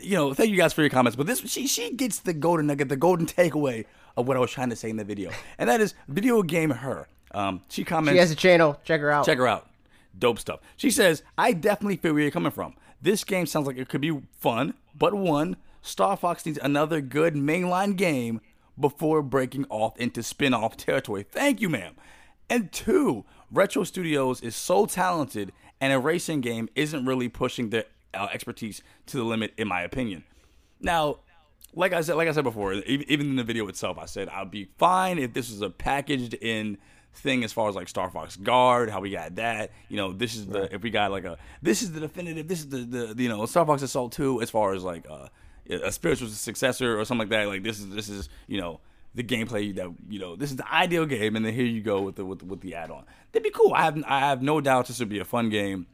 you know, thank you guys for your comments. But this she she gets the golden nugget, the golden takeaway of what I was trying to say in the video, and that is video game her. Um, she comments. She has a channel. Check her out. Check her out. Dope stuff. She says, I definitely feel where you're coming from. This game sounds like it could be fun, but one, Star Fox needs another good mainline game before breaking off into spin off territory. Thank you, ma'am. And two, Retro Studios is so talented, and a racing game isn't really pushing their uh, expertise to the limit, in my opinion. Now, like I said, like I said before, even in the video itself, I said I'd be fine if this was a packaged in thing as far as like Star Fox Guard, how we got that. You know, this is the if we got like a this is the definitive, this is the the you know Star Fox Assault Two as far as like uh, a spiritual successor or something like that. Like this is this is you know the gameplay that you know this is the ideal game, and then here you go with the with, with the add on. That'd be cool. I have I have no doubt this would be a fun game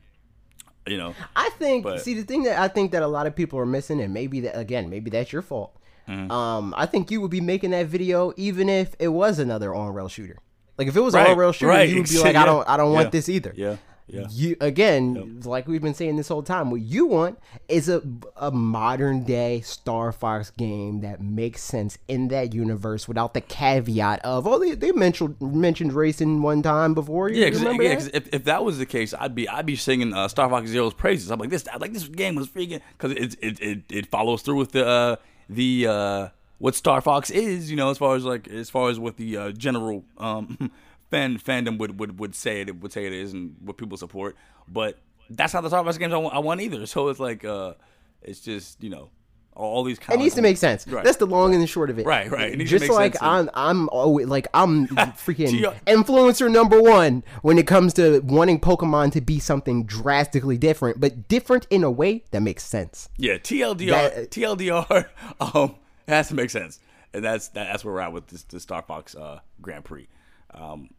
you know. I think. But- see, the thing that I think that a lot of people are missing, and maybe that again, maybe that's your fault. Mm-hmm. Um, I think you would be making that video even if it was another on rail shooter. Like if it was Right, on rail shooter, right, you would be like, yeah, I don't, I don't want this either. Yeah, yeah. You again, like we've been saying this whole time, what you want is a a modern day Star Fox game that makes sense in that universe without the caveat of oh they, they mentioned mentioned racing one time before. You Yeah, because remember that? if, if that was the case, I'd be I'd be singing uh, Star Fox Zero's praises. I'm like this, I like this game was freaking because it, it it it follows through with the uh, the uh, what Star Fox is, you know, as far as like as far as what the uh, general um, fan fandom would, would would say it would say it is and what people support. But that's not the Star Fox games I want, I want either. So it's like uh, it's just you know all these. It needs to make sense. Right. That's the long and the short of it. Right, right. It needs to Just like I'm, I'm always like I'm freaking influencer number one when it comes to wanting Pokemon to be something drastically different, but different in a way that makes sense. Yeah, TLDR, That- TLDR, um, it has to make sense, and that's that, that's where we're at with this, this Star Fox uh, Grand Prix. Um,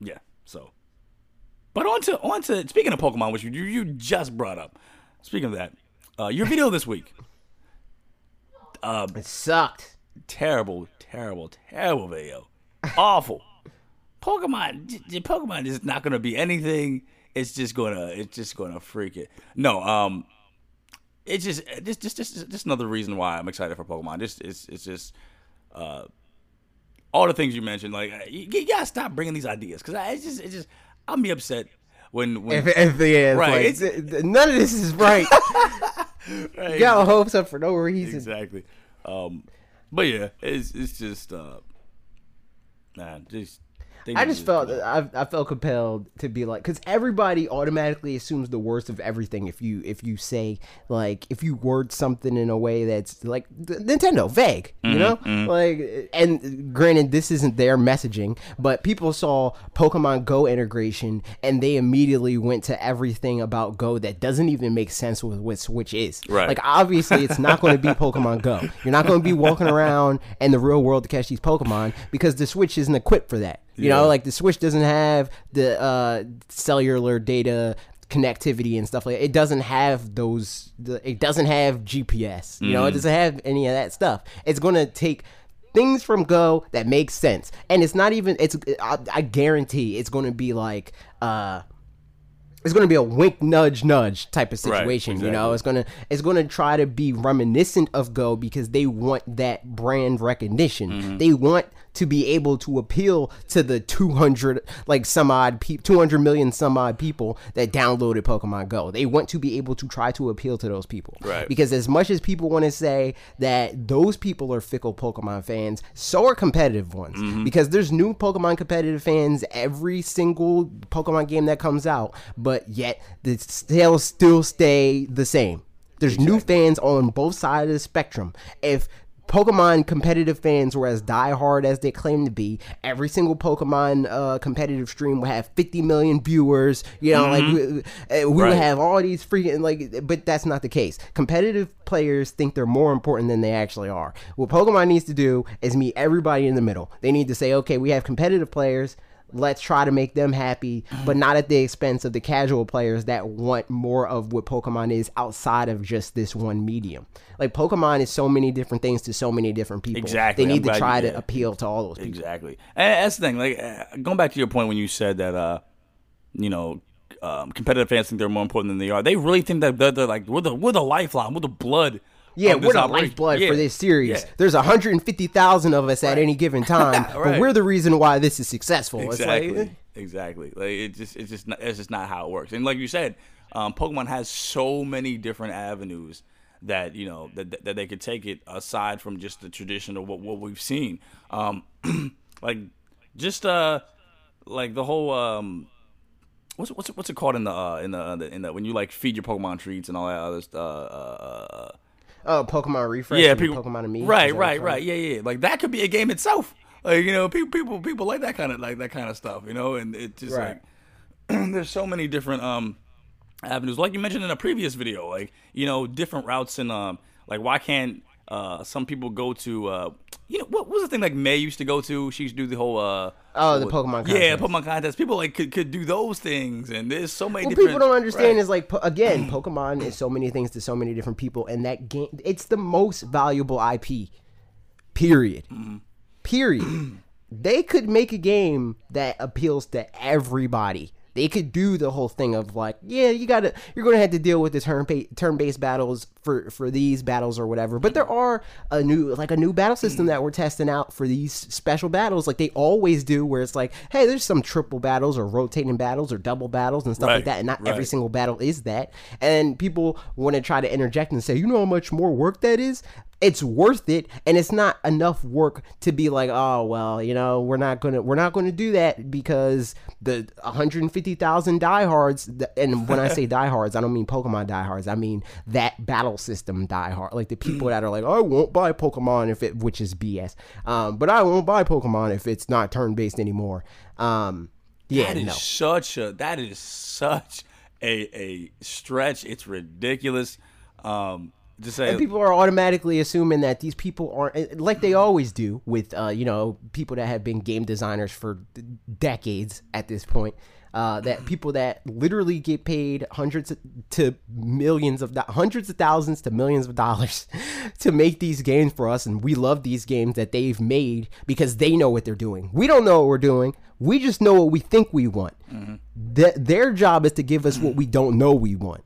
yeah, so, but on to on to speaking of Pokemon, which you you just brought up. Speaking of that, uh, your video this week, It sucked. terrible, terrible, terrible video, awful. Pokemon, Pokemon is not gonna be anything. It's just gonna, it's just gonna freak it. No, um, it's just, just, just, just, just another reason why I'm excited for Pokemon. Just, it's, it's just, uh, all the things you mentioned. Like, you, you gotta stop bringing these ideas because it's just, it's just, I'll be upset when, when, If, if the end, Right, like, it's- none of this is right. Right, you got hopes up for no reason. exactly. Um, but yeah, it's, it's just, uh, man, just. I just felt I, I felt compelled to be like because everybody automatically assumes the worst of everything if you if you say like if you word something in a way that's like Nintendo vague you know? like and granted this isn't their messaging but people saw Pokemon Go integration and they immediately went to everything about Go that doesn't even make sense with what Switch is. Right. like obviously it's not going to be Pokemon Go. You're not going to be walking around in the real world to catch these Pokemon because the Switch isn't equipped for that you know, like the Switch doesn't have the uh, cellular data connectivity and stuff like that. It doesn't have those. The, it doesn't have GPS. You know, it doesn't have any of that stuff. It's gonna take things from Go that make sense, and it's not even. It's. I, I guarantee it's gonna be like. uh it's going to be a wink nudge nudge type of Right, situation you know it's going to it's going to try to be reminiscent of go because they want that brand recognition Mm-hmm. they want to be able to appeal to the 200 like some odd pe- 200 million some odd people that downloaded pokemon go. They want to be able to try to appeal to those people. Right. because as much as people want to say that those people are fickle pokemon fans so are competitive ones. Mm-hmm. because there's new pokemon competitive fans every single pokemon game that comes out but yet the sales still stay the same. There's new fans on both sides of the spectrum. If Pokemon competitive fans were as diehard as they claim to be. Every single Pokemon uh, competitive stream would have 50 million viewers. You know, like we, uh, we Mm-hmm. Right. would have all these freaking like, but that's not the case. Competitive players think they're more important than they actually are. What Pokemon needs to do is meet everybody in the middle. They need to say, okay, we have competitive players. Let's try to make them happy, but not at the expense of the casual players that want more of what Pokemon is outside of just this one medium. Like Pokemon is so many different things to so many different people. Exactly. They need to try to appeal to all those people. Exactly. And that's the thing. Like uh, going back to your point when you said that, uh, you know, um, competitive fans think they're more important than they are. They really think that they're, they're like we're the we're the lifeline, we're the blood. Yeah, we're the operation. lifeblood Yeah. for this series. Yeah. There's 150,000 of us at any given time, but we're the reason why this is successful. Exactly. It's like, eh. exactly. Like it just it's just not, it's just not how it works. And like you said, um, Pokemon has so many different avenues that you know that that they could take it aside from just the traditional what what we've seen. Um, like just uh like the whole um what's what's it, what's it called in the uh, in the, uh, the in the when you like feed your Pokemon treats and all that other stuff. Uh, uh, oh, Pokemon refresh. yeah, people, Pokemon-Amie. Right, right, right. Yeah, yeah. Like that could be a game itself. Like you know, people, people, people like that kind of like that kind of stuff. You know, and it just Right. like there's so many different um avenues. Like you mentioned in a previous video, like you know, different routes and um like why can't uh some people go to uh you know what was the thing like May used to go to? She used to do the whole uh Oh, the Pokemon Yeah. Pokemon contest. People like could, could do those things, and there's so many. What different, people don't understand right. is like again, Pokemon is so many things to so many different people, and that game it's the most valuable IP. Period. Mm-hmm. Period. they could make a game that appeals to everybody. They could do the whole thing of like, yeah, you gotta, you're gonna have to deal with the turn turn based battles for for these battles or whatever. But there are a new like a new battle system that we're testing out for these special battles, like they always do, where it's like, hey, there's some triple battles or rotating battles or double battles and stuff Right, like that, and not every single battle is that. And people want to try to interject and say, you know how much more work that is. It's worth it, and it's not enough work to be like, oh well, you know, we're not gonna we're not gonna do that because the 150,000 diehards, and when I say diehards, I don't mean Pokemon diehards, I mean that battle system diehard, like the people that are like, I won't buy Pokemon if it, which is BS, um, but I won't buy Pokemon if it's not turn based anymore. Um, yeah, That is no. such a that is such a a stretch. It's ridiculous. Um, say And people are automatically assuming that these people aren't like they always do with uh, you know people that have been game designers for decades at this point. Uh, that people that literally get paid hundreds to millions of do- hundreds of thousands to millions of dollars to make these games for us, and we love these games that they've made because they know what they're doing. We don't know what we're doing. We just know what we think we want. Th- their job is to give us what we don't know we want.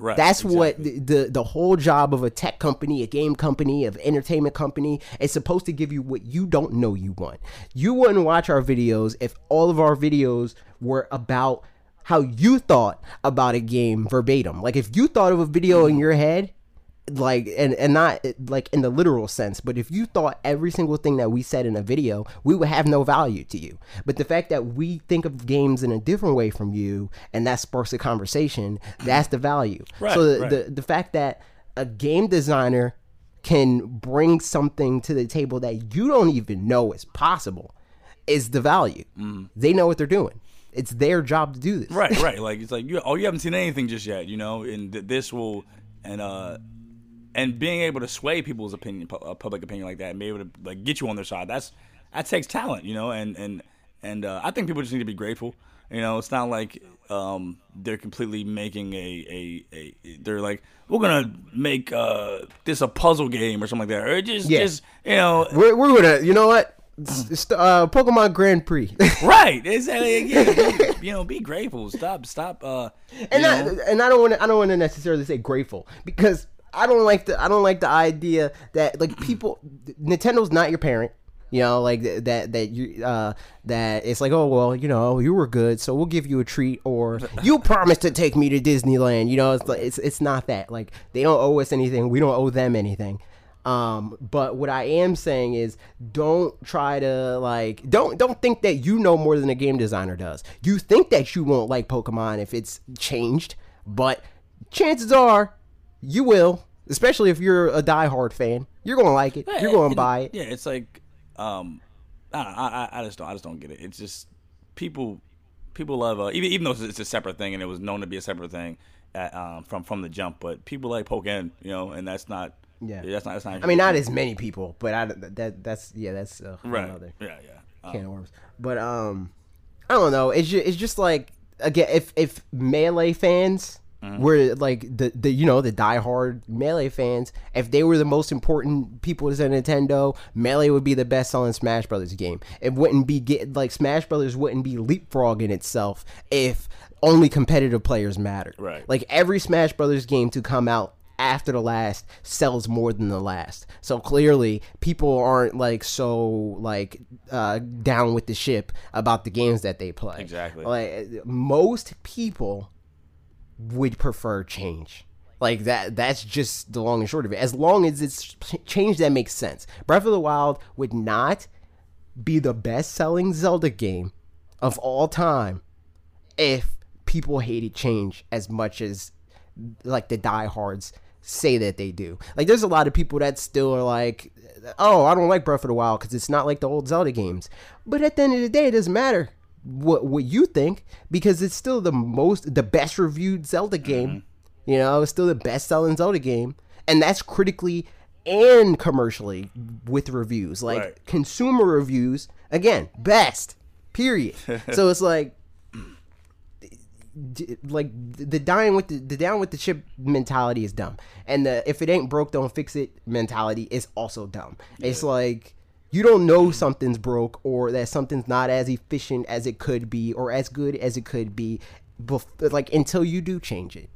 Right, That's what the, the the whole job of a tech company, a game company, of entertainment company is supposed to give you what you don't know you want. You wouldn't watch our videos if all of our videos were about how you thought about a game verbatim. Like if you thought of a video in your head like and and not like in the literal sense but if you thought every single thing that we said in a video we would have no value to you. But the fact that we think of games in a different way from you and that sparks a conversation that's the value. Right, so the, right. the the fact that a game designer can bring something to the table that you don't even know is possible is the value. They know what they're doing. It's their job to do this. Right, right. Like it's like you oh you haven't seen anything just yet, you know, and th- this will and uh and being able to sway people's opinion, pu- uh, public opinion like that, and be able to like get you on their side. That's that takes talent, you know, and and and uh, I think people just need to be grateful. You know, it's not like um, they're completely making a, a, a they're like we're gonna make uh, this a puzzle game or something like that, or just Yeah. just you know we're, we're gonna you know what It's- it's, uh, pokemon grand prix right exactly yeah, be- you know be grateful stop stop uh and I, know? and I don't want to I don't want to necessarily say grateful because I don't like the I don't like the idea that like people Nintendo's not your parent. You know, like that that you uh that it's like oh well you know you were good so we'll give you a treat or you promised to take me to Disneyland. You know it's like it's it's not that like they don't owe us anything we don't owe them anything. Um, but what I am saying is don't try to like don't don't think that you know more than a game designer does. You think that you won't like Pokemon if it's changed, but chances are you will, especially if you're a diehard fan. You're gonna like it. You're gonna buy it. Yeah, it's like, um, I, don't know, I, I- just don't, I just don't get it. It's just people, people love, uh, even even though it's a separate thing and it was known to be a separate thing, at, um, from from the jump. But people like Pokken, you know, and that's not, Yeah. that's not, that's not. I mean, not as many people, but I that that's yeah, that's uh, right. another Yeah, yeah. Um, can of worms. But um, I don't know. It's just, it's just like again, if if melee fans Mm-hmm. were like the the you know the diehard melee fans, if they were the most important people to Nintendo, melee would be the best selling Smash Brothers game. It wouldn't be get like Smash Brothers wouldn't be leapfrogging itself if only competitive players mattered. Right. Like every Smash Brothers game to come out after the last sells more than the last. So clearly, people aren't like so like uh, down with the ship about the games that they play. Exactly. Like most people would prefer change. Like that. That's just the long and short of it. As long as it's ch- change that makes sense. Breath of the Wild would not be the best selling Zelda game of all time if people hated change as much as like the diehards say that they do. Like there's a lot of people that still are like, oh, I don't like Breath of the Wild because it's not like the old Zelda games. But at the end of the day, it doesn't matter what what you think because it's still the most the best reviewed Zelda mm-hmm. game. You know, it's still the best selling Zelda game, and that's critically and commercially with reviews like Right. consumer reviews again best Period. so it's like like the dying with the, the down with the chip mentality is dumb and the if it ain't broke don't fix it mentality is also dumb it's like you don't know something's broke or that something's not as efficient as it could be or as good as it could be bef- like until you do change it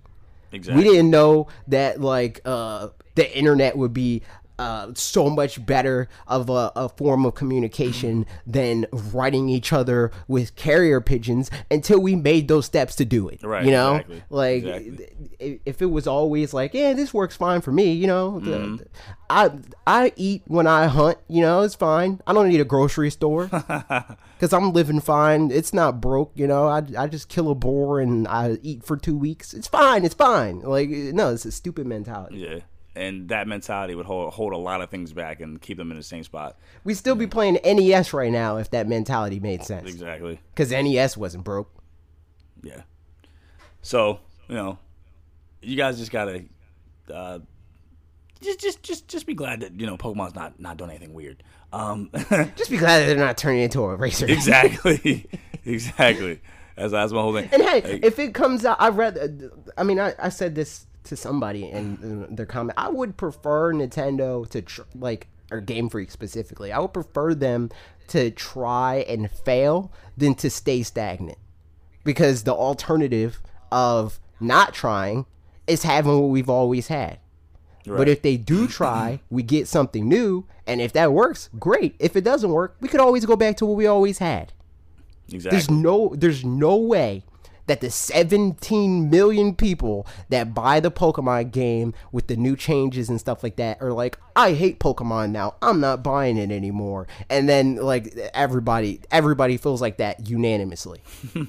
Exactly. we didn't know that like uh the internet would be uh, so much better of a, a form of communication than writing each other with carrier pigeons until we made those steps to do it. Right, You know, exactly, like exactly. if it was always like, yeah, this works fine for me. You know, Mm-hmm. the- I I eat when I hunt. You know, it's fine. I don't need a grocery store because I'm living fine. It's not broke. You know, I, I just kill a boar and I eat for two weeks. It's fine. It's fine. Like no, it's a stupid mentality. Yeah. And that mentality would hold, hold a lot of things back and keep them in the same spot. We'd still be playing NES right now if that mentality made sense. Exactly. Because NES wasn't broke. Yeah. So you know, you guys just gotta uh, just just just just be glad that you know Pokemon's not not doing anything weird. Um, Just be glad that they're not turning into a racer. exactly, exactly. That's that's my whole thing. And hey, Like, if it comes out, I read. I mean, I, I said this to somebody in, in their comment. I would prefer Nintendo to tr- like or Game Freak specifically. I would prefer them to try and fail than to stay stagnant, because the alternative of not trying is having what we've always had. But if they do try, we get something new, and if that works, great. If it doesn't work, we could always go back to what we always had. exactly. There's no there's no way that the 17 million people that buy the Pokemon game with the new changes and stuff like that are like, I hate Pokemon now. I'm not buying it anymore. And then like everybody everybody feels like that unanimously.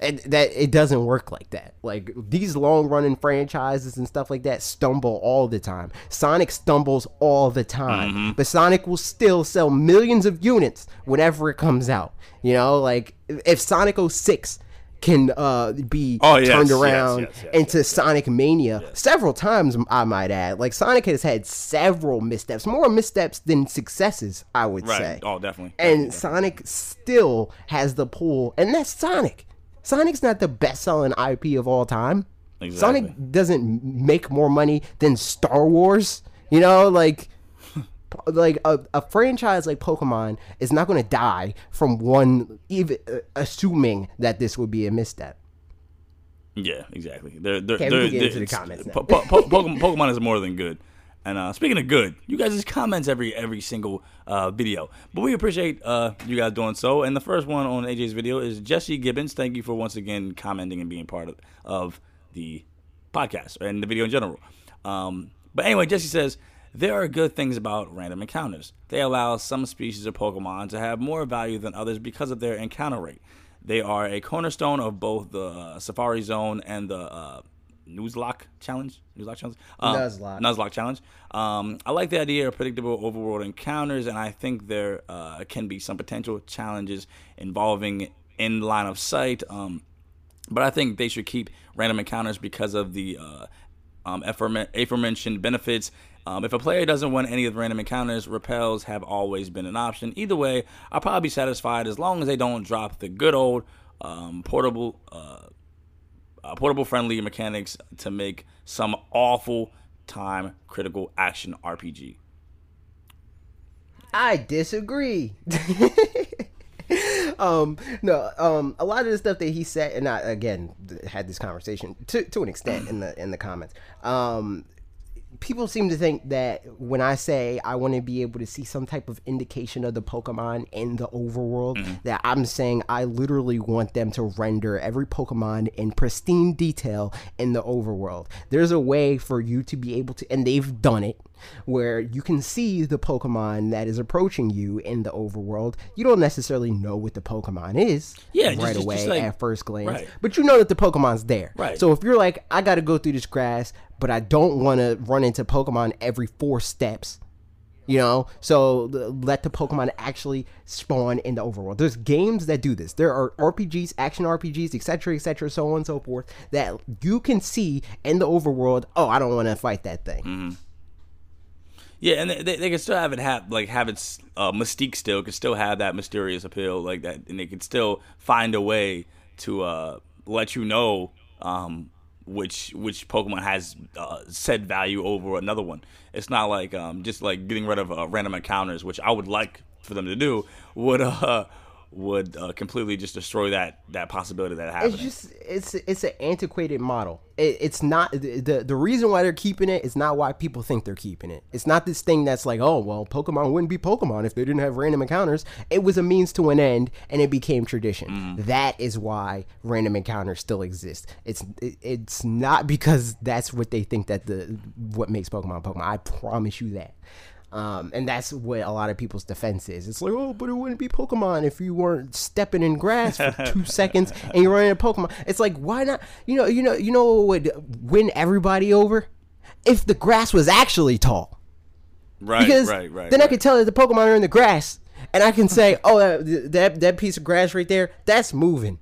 and that it doesn't work like that. Like these long running franchises and stuff like that stumble all the time. Sonic stumbles all the time, mm-hmm. but Sonic will still sell millions of units whenever it comes out. You know, like if Sonic 06 can uh, be Oh, yes, turned around yes, yes, into Sonic Mania several times, I might add. Like Sonic has had several missteps, more missteps than successes, I would right. say Oh, definitely. and Sonic still has the pull, and that's Sonic. Sonic's not the best-selling IP of all time. Exactly. Sonic doesn't make more money than Star Wars. You know, like like a, a franchise like Pokemon is not going to die from one, even uh, assuming that this would be a misstep. Yeah, exactly. They're, they're, Okay, they're, can get into the comments now. Po- po- po- Pokemon, Pokemon is more than good. And uh, speaking of good, you guys just comments every every single uh, video, but we appreciate uh, you guys doing so. And the first one on AJ's video is Jesse Gibbons. Thank you for once again commenting and being part of, of the podcast and the video in general. Um, but anyway, Jesse says there are good things about random encounters. They allow some species of Pokemon to have more value than others because of their encounter rate. They are a cornerstone of both the uh, Safari Zone and the uh, Nuzlocke Challenge. Nuzlocke Challenge. Uh, Nuzlocke. Nuzlocke Challenge. Um, I like the idea of predictable overworld encounters, and I think there uh, can be some potential challenges involving in line of sight. Um, but I think they should keep random encounters because of the uh, um, aforementioned benefits. Um, if a player doesn't want any of the random encounters, repels have always been an option. Either way, I'll probably be satisfied as long as they don't drop the good old um, portable, uh, uh, portable friendly mechanics to make some awful time critical action RPG. I disagree. um, no, um, a lot of the stuff that he said, and I again had this conversation to to an extent in the in the comments. Um, people seem to think that when I say I want to be able to see some type of indication of the Pokemon in the overworld, mm-hmm. that I'm saying I literally want them to render every Pokemon in pristine detail in the overworld. There's a way for you to be able to, and they've done it, where you can see the Pokemon that is approaching you in the overworld. You don't necessarily know what the Pokemon is Yeah, just- right just- away just like- at first glance, right. but you know that the Pokemon's there. Right. So if you're like, I got to go through this grass, but I don't want to run into Pokemon every four steps, you know, so let the Pokemon actually spawn in the overworld. There's games that do this. There are RPGs, action RPGs, etc., etc., so on and so forth that you can see in the overworld. Oh, I don't want to fight that thing. Yeah, and they, they, they can still have it have like have its uh, mystique still. Can still have that mysterious appeal like that, and they can still find a way to uh, let you know um, which which Pokemon has uh, said value over another one. It's not like um, just like getting rid of uh, random encounters, which I would like for them to do. Would uh, would uh, completely just destroy that that possibility that happened. It's just it's it's an antiquated model. It, it's not the the reason why they're keeping it is not why people think they're keeping it. It's not this thing that's like oh well Pokemon wouldn't be Pokemon if they didn't have random encounters. It was a means to an end and it became tradition. Mm. That is why random encounters still exist. It's it, it's not because that's what they think that the what makes Pokemon Pokemon. I promise you that. Um, and that's what a lot of people's defense is. It's like, oh, but it wouldn't be Pokemon if you weren't stepping in grass for two seconds and you're running a Pokemon. It's like, why not? You know, you know, you know what would win everybody over if the grass was actually tall. right, Because right, right. then I could tell that the Pokemon are in the grass, and I can say, oh, that that, that piece of grass right there, that's moving.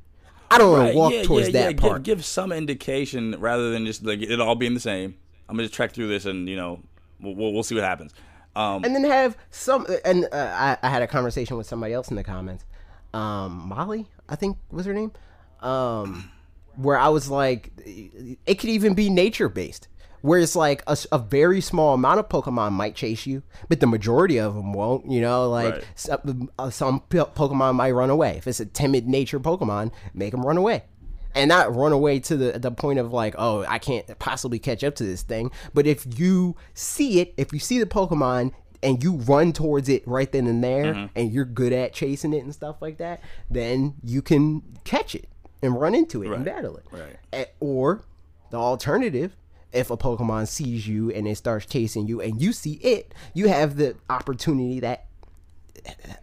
I don't want to walk yeah, towards yeah, that yeah. part. Give, give some indication rather than just like it all being the same. I'm gonna just track through this and you know we'll, we'll, we'll see what happens. Um, and then have some and uh, I, I had a conversation with somebody else in the comments. Um molly i think was her name? Um where i was like it could even be nature based where it's like a very small amount of pokemon might chase you but the majority of them won't you know? Like Right. some, uh, some pokemon might run away. If it's a timid nature pokemon make them run away and not run away to the the point of like, oh, I can't possibly catch up to this thing. But if you see it, if you see the Pokemon and you run towards it right then and there, Mm-hmm. and you're good at chasing it and stuff like that, then you can catch it and run into it and battle it. Right. Or the alternative. If a Pokemon sees you and it starts chasing you and you see it, you have the opportunity that,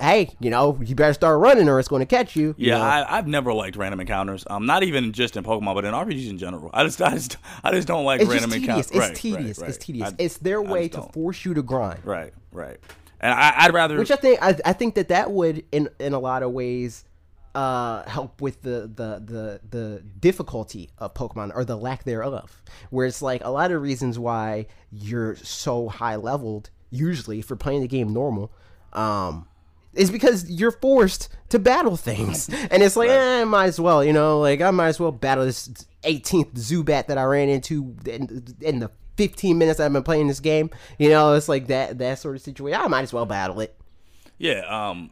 hey, you know, you better start running or it's going to catch you. you yeah, know? I, I've never liked random encounters. Um, not even just in Pokemon, but in RPGs in general. I just, I just, I just don't like It's random encounters. tedious. It's Right, tedious. right, It's right. tedious. It's their way to don't. force you to grind. Right, right. And I, I'd rather. Which I think I, I think that that would in in a lot of ways uh, help with the, the the the difficulty of Pokemon or the lack thereof. Where it's like a lot of reasons why you're so high leveled usually for playing the game normal. Um, is because you're forced to battle things, and it's like, eh, I might as well, you know, like I might as well battle this 18th Zubat that I ran into in, in the 15 minutes I've been playing this game. You know, it's like that that sort of situation. I might as well battle it. Yeah, um,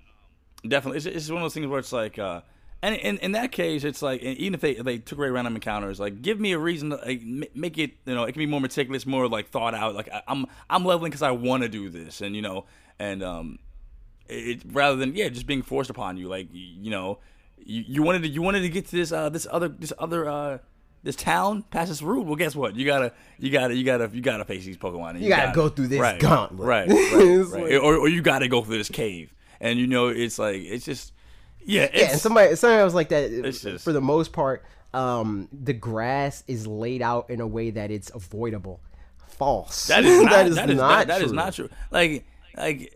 definitely. It's, it's one of those things where it's like, uh, and in, in that case, it's like, even if they they took away random encounters, like give me a reason to like, ma- make it, you know, it can be more meticulous, more like thought out. Like I, I'm I'm leveling because I want to do this, and you know, and um, it rather than yeah, just being forced upon you. Like you, you know, you, you wanted to you wanted to get to this uh this other this other uh. This town past this route. Well, guess what? You gotta, you gotta, you gotta, you gotta face these Pokemon. and You gotta go through this right, gauntlet. Right, right, right. like- or, or you got to go through this cave, and you know it's like it's just yeah, it's, Yeah, and somebody somebody was like that. Just- for the most part, um, the grass is laid out in a way that it's avoidable. False. that is not that is that is not that, that is not true. Like like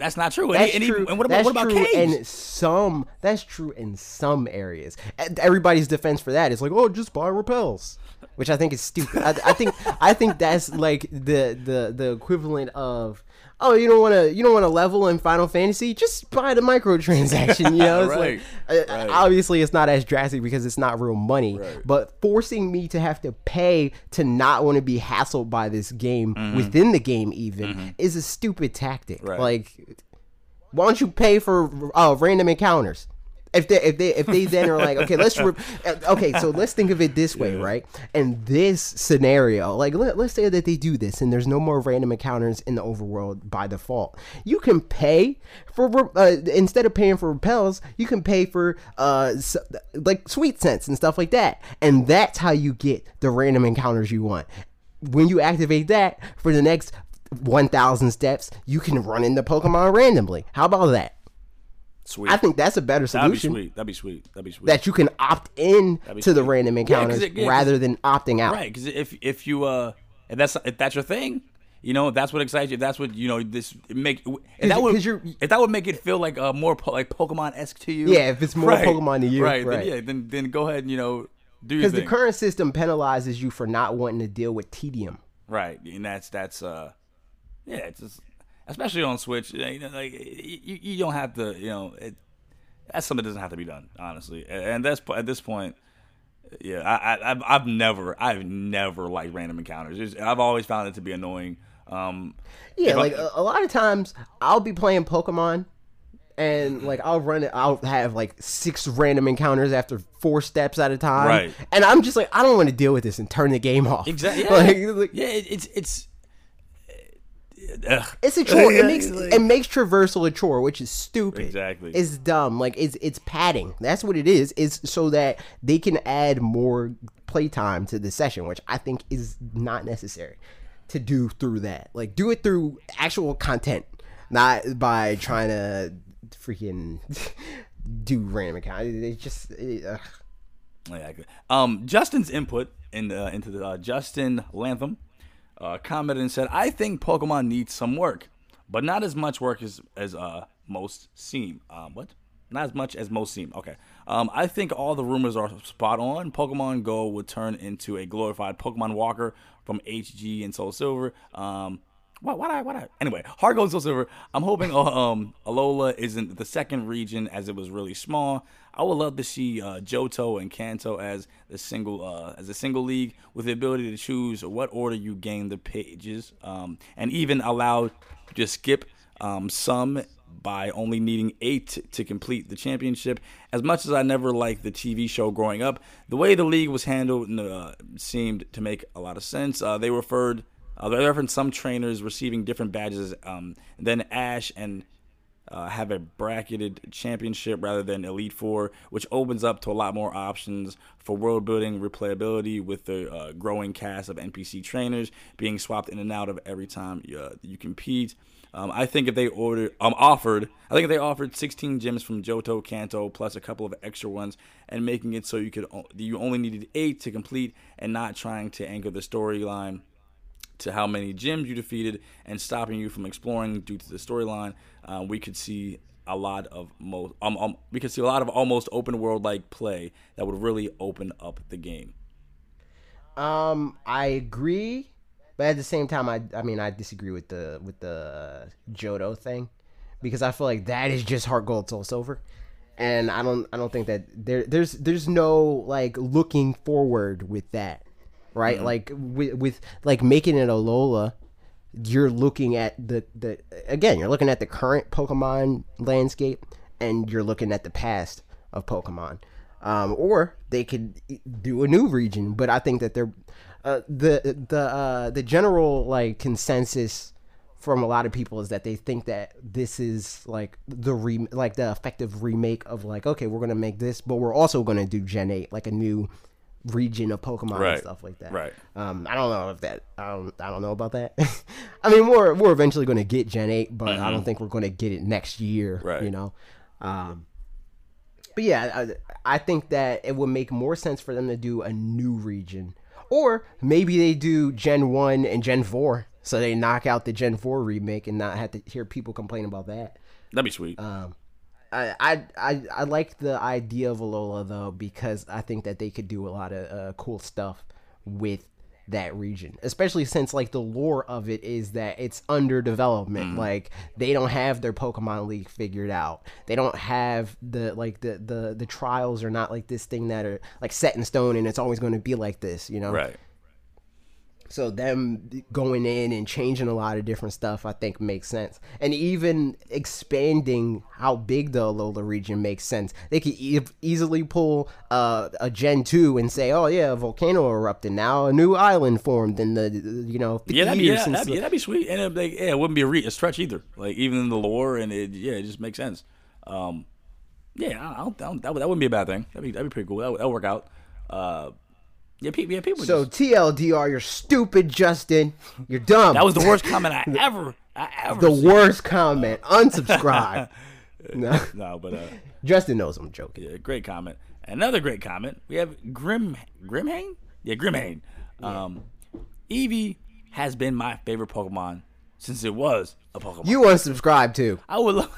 that's not true. And, That's and, true. and what about what about true caves? in some. That's true in some areas. Everybody's defense for that is like, oh, just buy repels, which I think is stupid. I, I think I think that's like the the the equivalent of. Oh, you don't want to you don't want to level in Final Fantasy? Just buy the microtransaction. You know, it's Right, like uh, right. obviously it's not as drastic because it's not real money. Right. But forcing me to have to pay to not want to be hassled by this game Mm-hmm. within the game even is a stupid tactic. Like why don't you pay for uh, random encounters? If they if they if they then are like okay let's re- uh, okay so let's think of it this way right? In this scenario like let, let's say that they do this and there's no more random encounters in the overworld by default. You can pay for uh, instead of paying for repels you can pay for uh like sweet scents and stuff like that. And that's how you get the random encounters you want. When you activate that for the next 1000 steps you can run into pokemon randomly. How about that sweet. I think that's a better solution. that'd be sweet. That'd be sweet. That'd be sweet. That you can opt in to the random Yeah, encounters it- yeah, rather than opting out. right? Because if if you uh if that's if that's your thing. You know, if that's what excites you. If that's what you know. This make if that would if that would make it feel like uh, more po- like Pokemon esque to you. Yeah, if it's more Pokemon to you, right? right. Then, yeah, then then go ahead and you know do your Because the current system penalizes you for not wanting to deal with tedium. right, and that's that's uh Yeah, it's just especially on Switch. You know, like you, you don't have to. You know, it, that's something that doesn't have to be done, honestly. And that's at this point. Yeah, I, I, I've never, I've never liked random encounters. It's, I've always found it to be annoying. Um, yeah, like a, a lot of times I'll be playing Pokemon and like I'll run it. I'll have like six random encounters after four steps at a time. Right. And I'm just like, I don't want to deal with this and turn the game off. Exactly. Yeah. Like, like, yeah. It, it's it's. Ugh. It's a chore. It makes like- it makes traversal a chore, which is stupid. Exactly. It's dumb. Like it's it's padding. That's what it is. It's so that they can add more playtime to the session, which I think is not necessary to do through that. Like do it through actual content, not by trying to freaking do random account. It's just it, ugh. Exactly. Um, Justin's input in uh, into the uh, Justin Lantham uh, commented and said, "I think Pokemon needs some work, but not as much work as as uh, most seem. Um, what? Not as much as most seem. Okay. Um, I think all the rumors are spot on. Pokemon Go would turn into a glorified Pokemon Walker from HG and Soul Silver. Um, what? What? I? What? I? Anyway, Heart Gold Soul Silver. I'm hoping uh, um Alola isn't the second region as it was really small. I would love to see uh, Johto and Kanto as the single uh, as a single league with the ability to choose what order you gain the pages, um, and even allow to skip um, some by only needing eight to complete the championship. As much as I never liked the TV show growing up, the way the league was handled uh, seemed to make a lot of sense. Uh, they referred. Uh, they referenced some trainers receiving different badges um, than Ash and uh, have a bracketed championship rather than Elite Four, which opens up to a lot more options for world building replayability with the uh, growing cast of NPC trainers being swapped in and out of every time you, uh, you compete. Um, I think if they ordered, um, offered, I think if they offered 16 gems from Johto, Kanto, plus a couple of extra ones, and making it so you could you only needed eight to complete, and not trying to anchor the storyline to how many gyms you defeated and stopping you from exploring due to the storyline, uh, we could see a lot of most um, um we could see a lot of almost open world like play that would really open up the game. Um, I agree, but at the same time, I I mean I disagree with the with the Johto thing because I feel like that is just Heart Gold Soul Silver, and I don't I don't think that there there's there's no like looking forward with that, right? Like with with like making it Alola. You're looking at the, the again. You're looking at the current Pokemon landscape, and you're looking at the past of Pokemon um, or they could do a new region. But I think that they're uh, the the uh, the general like consensus from a lot of people is that they think that this is like the re- like the effective remake of like okay we're gonna make this, but we're also gonna do Gen eight like a new region of Pokemon Right. and stuff like that. Right. Um, I don't know if that I don't I don't know about that. I mean we're we're eventually gonna get Gen eight, but I don't think we're gonna get it next year. Mm-hmm. Right. You know. Um, but yeah, I, I think that it would make more sense for them to do a new region, or maybe they do Gen One and Gen Four, so they knock out the Gen Four remake and not have to hear people complain about that. That'd be sweet. Um, I, I I I like the idea of Alola though because I think that they could do a lot of uh, cool stuff with that region, especially since like the lore of it is that it's under development. Like they don't have their Pokemon League figured out. They don't have the like the the the trials are not like this thing that are like set in stone and it's always going to be like this. You know, right. So them going in and changing a lot of different stuff, I think makes sense. And even expanding how big the Alola region makes sense. They could e- easily pull uh, a Gen two and say, "Oh yeah, a volcano erupted. Now a new island formed." in the you know 50 Yeah, that'd be, yeah, that'd, be, yeah, that'd be sweet, and it'd be, yeah, it wouldn't be a, re- a stretch either. Like even in the lore, and it yeah, it just makes sense. Um, yeah, I don't, I don't, that, would, that wouldn't be a bad thing. That'd be that'd be pretty cool. That would that'd work out. Uh, yeah, people, yeah, people. So just, TLDR, you're stupid, Justin. You're dumb. that was the worst comment I ever, I ever. the seen. worst comment. Unsubscribe. no, No, but uh, Justin knows I'm joking. yeah, great comment. Another great comment. We have Grim Grimhane. Yeah, Grimhane. Um, Eevee has been my favorite Pokemon since it was a Pokemon. You unsubscribe too. I would love,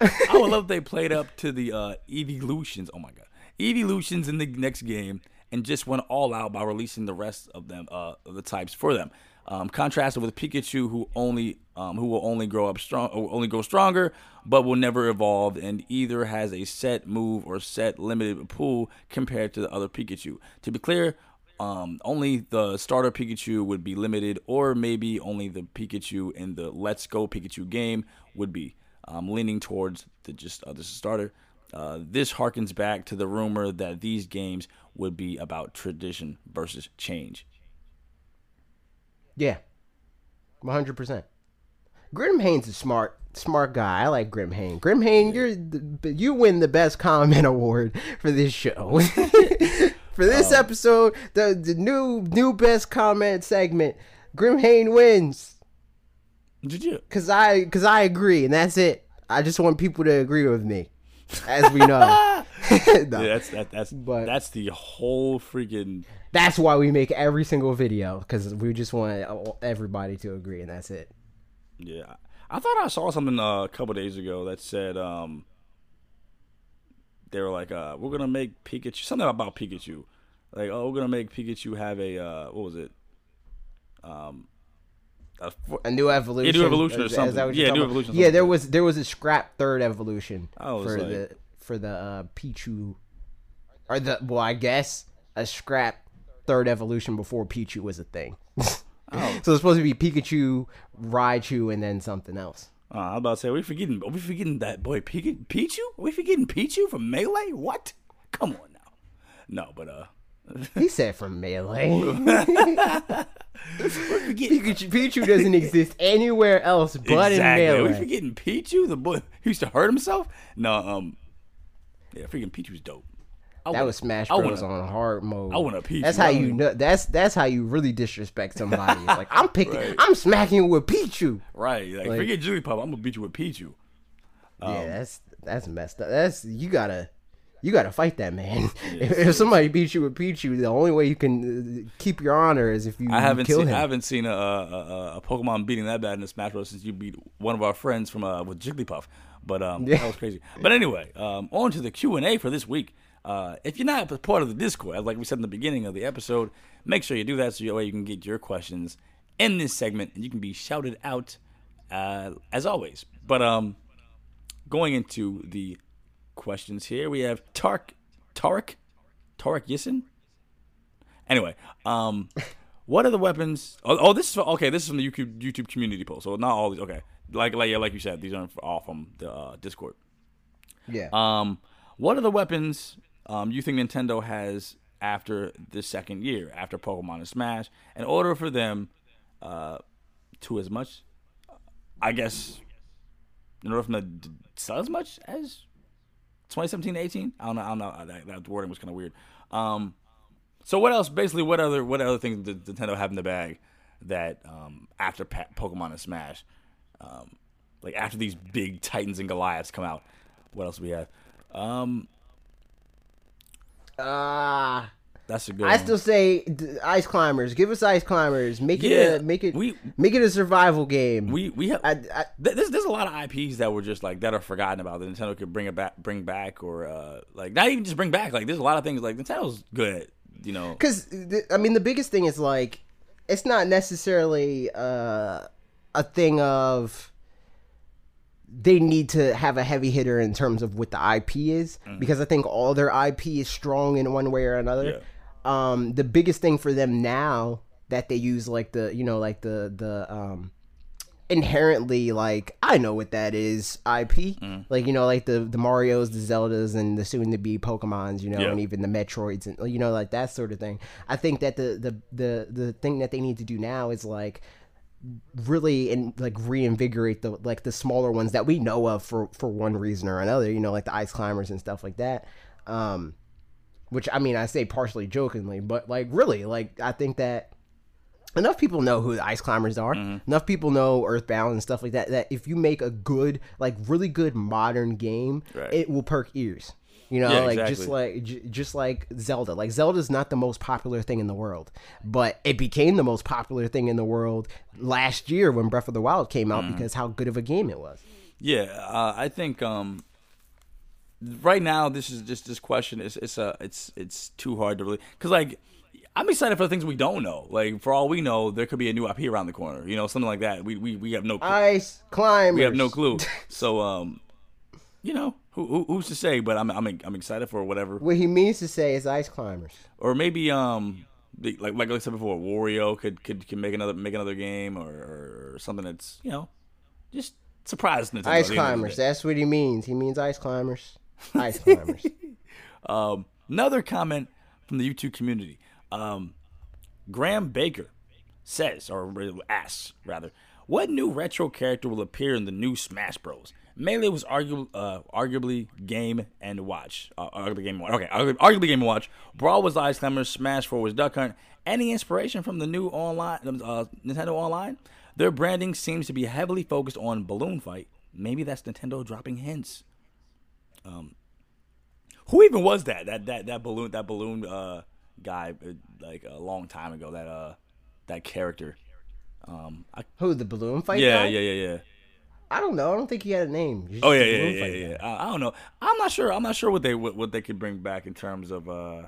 I would love if they played up to the uh, evolutions. Oh my god, evolutions in the next game, and just went all out by releasing the rest of them, uh, of the types for them. Um, contrasted with Pikachu, who only um, who will only grow up strong, only grow stronger, but will never evolve, and either has a set move or set limited pool compared to the other Pikachu. To be clear, um, only the starter Pikachu would be limited, or maybe only the Pikachu in the Let's Go Pikachu game would be. Um, leaning towards the just uh, starter. Uh, this harkens back to the rumor that these games would be about tradition versus change. Yeah, one hundred percent. Grim Hain's a smart, smart guy. I like Grim Hain. Grim Hain, you're the, you win the best comment award for this show. for this episode, the the new new best comment segment, Grim Hain wins. Did you? Cause I cause I agree, and that's it. I just want people to agree with me, as we know. No. Yeah, that's that, that's But- that's the whole freaking. That's why we make every single video because we just want everybody to agree, and that's it. Yeah, I thought I saw something uh, a couple days ago that said um, they were like, uh, "We're gonna make Pikachu something about Pikachu." Like, oh, we're gonna make Pikachu have a uh, what was it? Um, a, A new evolution. new evolution or Is- is something. what Yeah, new evolution Yeah, there was there was a scrap third evolution I for like- the for the uh, Pichu, or the well, I guess a scrap third evolution before Pichu was a thing. Oh. so it's supposed to be Pikachu, Raichu, and then something else. uh, I'm about to say, are we forgetting? Are we forgetting that boy Pikachu? Pichu? Are we forgetting Pichu from Melee? What? Come on now. No, but uh, He said from Melee. Pikachu, Pichu doesn't exist anywhere else but exactly. in Are we Melee. forgetting Pichu, the boy who used to hurt himself? No, um, yeah, freaking Pichu's dope. I That wanna- was Smash I Bros wanna- on hard mode. I want a Pichu. That's how you know. That's that's how you really disrespect somebody. It's like I'm picking, I'm smacking with Pichu. Right, like, Like- forget Jigglypuff. I'm gonna beat you with Pichu. Um, yeah, that's that's messed up. That's you gotta you gotta fight that man. if, if somebody beats you with Pichu, the only way you can uh, keep your honor is if you I haven't kill seen him. I haven't seen a, a, a, a Pokemon beating that bad in the Smash Bros. since you beat one of our friends from uh, with Jigglypuff. But um, Yeah. that was crazy. But anyway, um, on to the Q and A for this week. Uh, if you're not a part of the Discord, like we said in the beginning of the episode, make sure you do that so that way you can get your questions in this segment and you can be shouted out uh, as always. But um, going into the questions here, we have Tark, Tark, Tark Yissin. Anyway, um, what are the weapons? Oh, oh, this is okay. This is from the YouTube YouTube community post. So not all these. Okay, like like yeah, like you said, these aren't all from the uh, Discord. yeah. Um, what are the weapons um, you think Nintendo has after the second year, after Pokemon and Smash, in order for them uh, to as much, I guess, in order for them to sell as much as 2017 18? I don't know. I don't know. Uh, That, that wording was kind of weird. Um, so what else? Basically, what other what other things did Nintendo have in the bag that um, after pa- Pokemon and Smash, um, like after these big Titans and Goliaths come out, what else do we have? Um, Ah, that's a good. I one. still say d- ice climbers. Give us ice climbers. Make it Yeah, a make it we- make it a survival game. we we have. I, I, th- there's there's a lot of IPs that were just like that are forgotten about that Nintendo could bring it back, bring back, or uh, like not even just bring back. Like there's a lot of things like Nintendo's good at, you know. because I mean the biggest thing is like it's not necessarily uh, a thing of they need to have a heavy hitter in terms of what the IP is because I think all their IP is strong in one way or another. Um, the biggest thing for them now that they use like the you know like the the um inherently like I know what that is IP like you know like the the Mario's the Zeldas and the soon to be Pokemons you know Yeah. and even the Metroids and you know like that sort of thing. I think that the the the the thing that they need to do now is like really and like reinvigorate the like the smaller ones that we know of for for one reason or another you know like the ice climbers and stuff like that. Um which I mean I say partially jokingly but like really like I think that enough people know who the ice climbers are Mm-hmm. enough people know earthbound and stuff like that that if you make a good like really good modern game Right. it will perk ears you know Yeah, like just like j- just like zelda like zelda's not the most popular thing in the world but it became the most popular thing in the world last year when breath of the wild came out Mm-hmm. because how good of a game it was Yeah, uh, I think um, right now this is just this question is it's a it's it's too hard to really because like I'm excited for the things we don't know. Like for all we know, there could be a new IP around the corner. You know, something like that. We we, we have no clue. Ice climbers. we have no clue. So um, you know, who, who who's to say? But I'm I'm I'm excited for whatever. What he means to say is ice climbers. Or maybe um, the, like like I said before, Wario could could, could make another make another game or, or something that's you know just surprise Nintendo. Ice the end of the climbers. That's what he means. He means ice climbers. Ice climbers. Um, another comment from the YouTube community. Um, Graham Baker says, or asks rather, what new retro character will appear in the new Smash Bros? Melee was argu- uh, arguably game and watch. Uh, arguably game watch. Okay, arguably, arguably game and watch. Brawl was Ice Climber. Smash 4 was Duck Hunt. Any inspiration from the new online uh, Nintendo Online? Their branding seems to be heavily focused on Balloon Fight. Maybe that's Nintendo dropping hints. Who even was that? That that that balloon that balloon uh guy uh, like a long time ago. That uh that character. Um. I, Who the balloon fight? yeah, guy? yeah, yeah, yeah. I don't know. I don't think he had a name. Oh just yeah, yeah, yeah, yeah. I, I don't know. I'm not sure. I'm not sure what they what, what they could bring back in terms of uh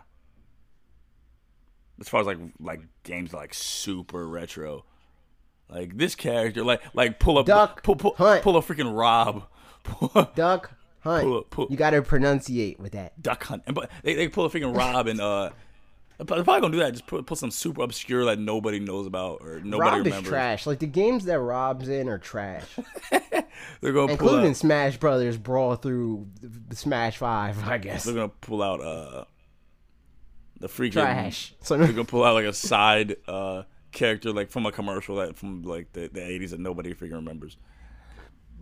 as far as like like games like super retro. Like this character, like like pull up, Duck pull pull, Hunt. pull a freaking Rob, pull, Duck Hunt. Pull up, pull- You got to pronunciate with that. Duck Hunt, and but they, they pull a freaking Rob and uh, they're probably gonna do that. Just put put some super obscure that nobody knows about or nobody Rob is remembers. trash. Like the games that Rob's in are trash, They're gonna pull including out, Smash Brothers Brawl through the Smash Five. I guess they're gonna pull out uh the freaking trash. So They're gonna pull out like a side uh character like from a commercial that from like the, the 80s that nobody freaking remembers.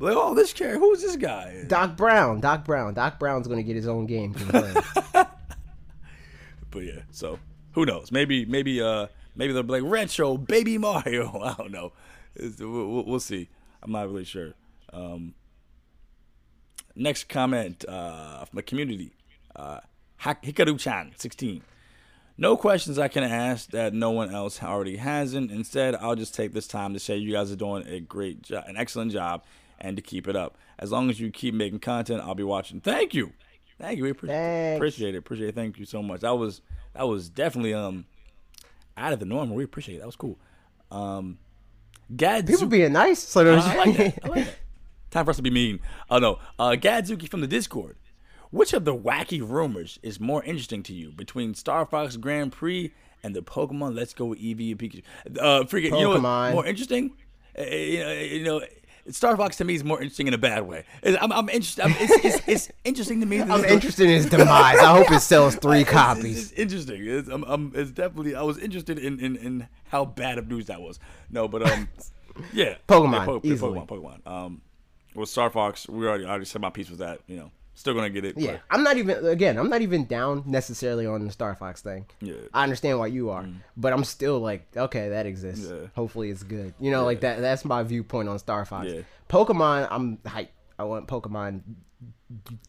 Like, oh, this character, who's this guy? Doc Brown, Doc Brown, Doc Brown's gonna get his own game. But yeah, so who knows? Maybe maybe uh maybe they'll be like retro baby Mario. I don't know. We'll, we'll- we'll see. I'm not really sure. Um, next comment uh, from the community. Uh, Hikaru-chan, 16. No questions I can ask that no one else already hasn't. Instead, I'll just take this time to say you guys are doing a great job, an excellent job, and to keep it up. As long as you keep making content, I'll be watching. Thank you, thank you. We appre- Thanks. appreciate it. Appreciate it. Thank you so much. That was that was definitely um out of the norm. We appreciate it. That was cool. Um, Gad People being nice. So there's I like that. I like that. Time for us to be mean. Oh no, uh, Gadzuki from the Discord. Which of the wacky rumors is more interesting to you between Star Fox Grand Prix and the Pokemon Let's Go Eevee and Pikachu? Uh, freaking, you know what? More interesting? Uh, you know, you know, Star Fox to me is more interesting in a bad way. I'm, I'm interested. It's, it's, it's interesting to me. I'm interested in his demise. I hope it sells three copies. It's, interesting. It's, I'm, I'm, it's definitely. I was interested in, in, in how bad of news that was. No, but um, yeah, Pokemon, yeah, Po- easily. Pokemon, Pokemon. Um, with Star Fox, we already I already said my piece with that. You know, still gonna get it. Yeah, but- I'm not even again. I'm not even down necessarily on the Star Fox thing. Yeah. Mm. I understand why you are, but I'm still like, okay, that exists. Yeah. Hopefully, it's good. You know, like that. That's my viewpoint on Star Fox. Yeah. Pokemon, I'm hype. I want Pokemon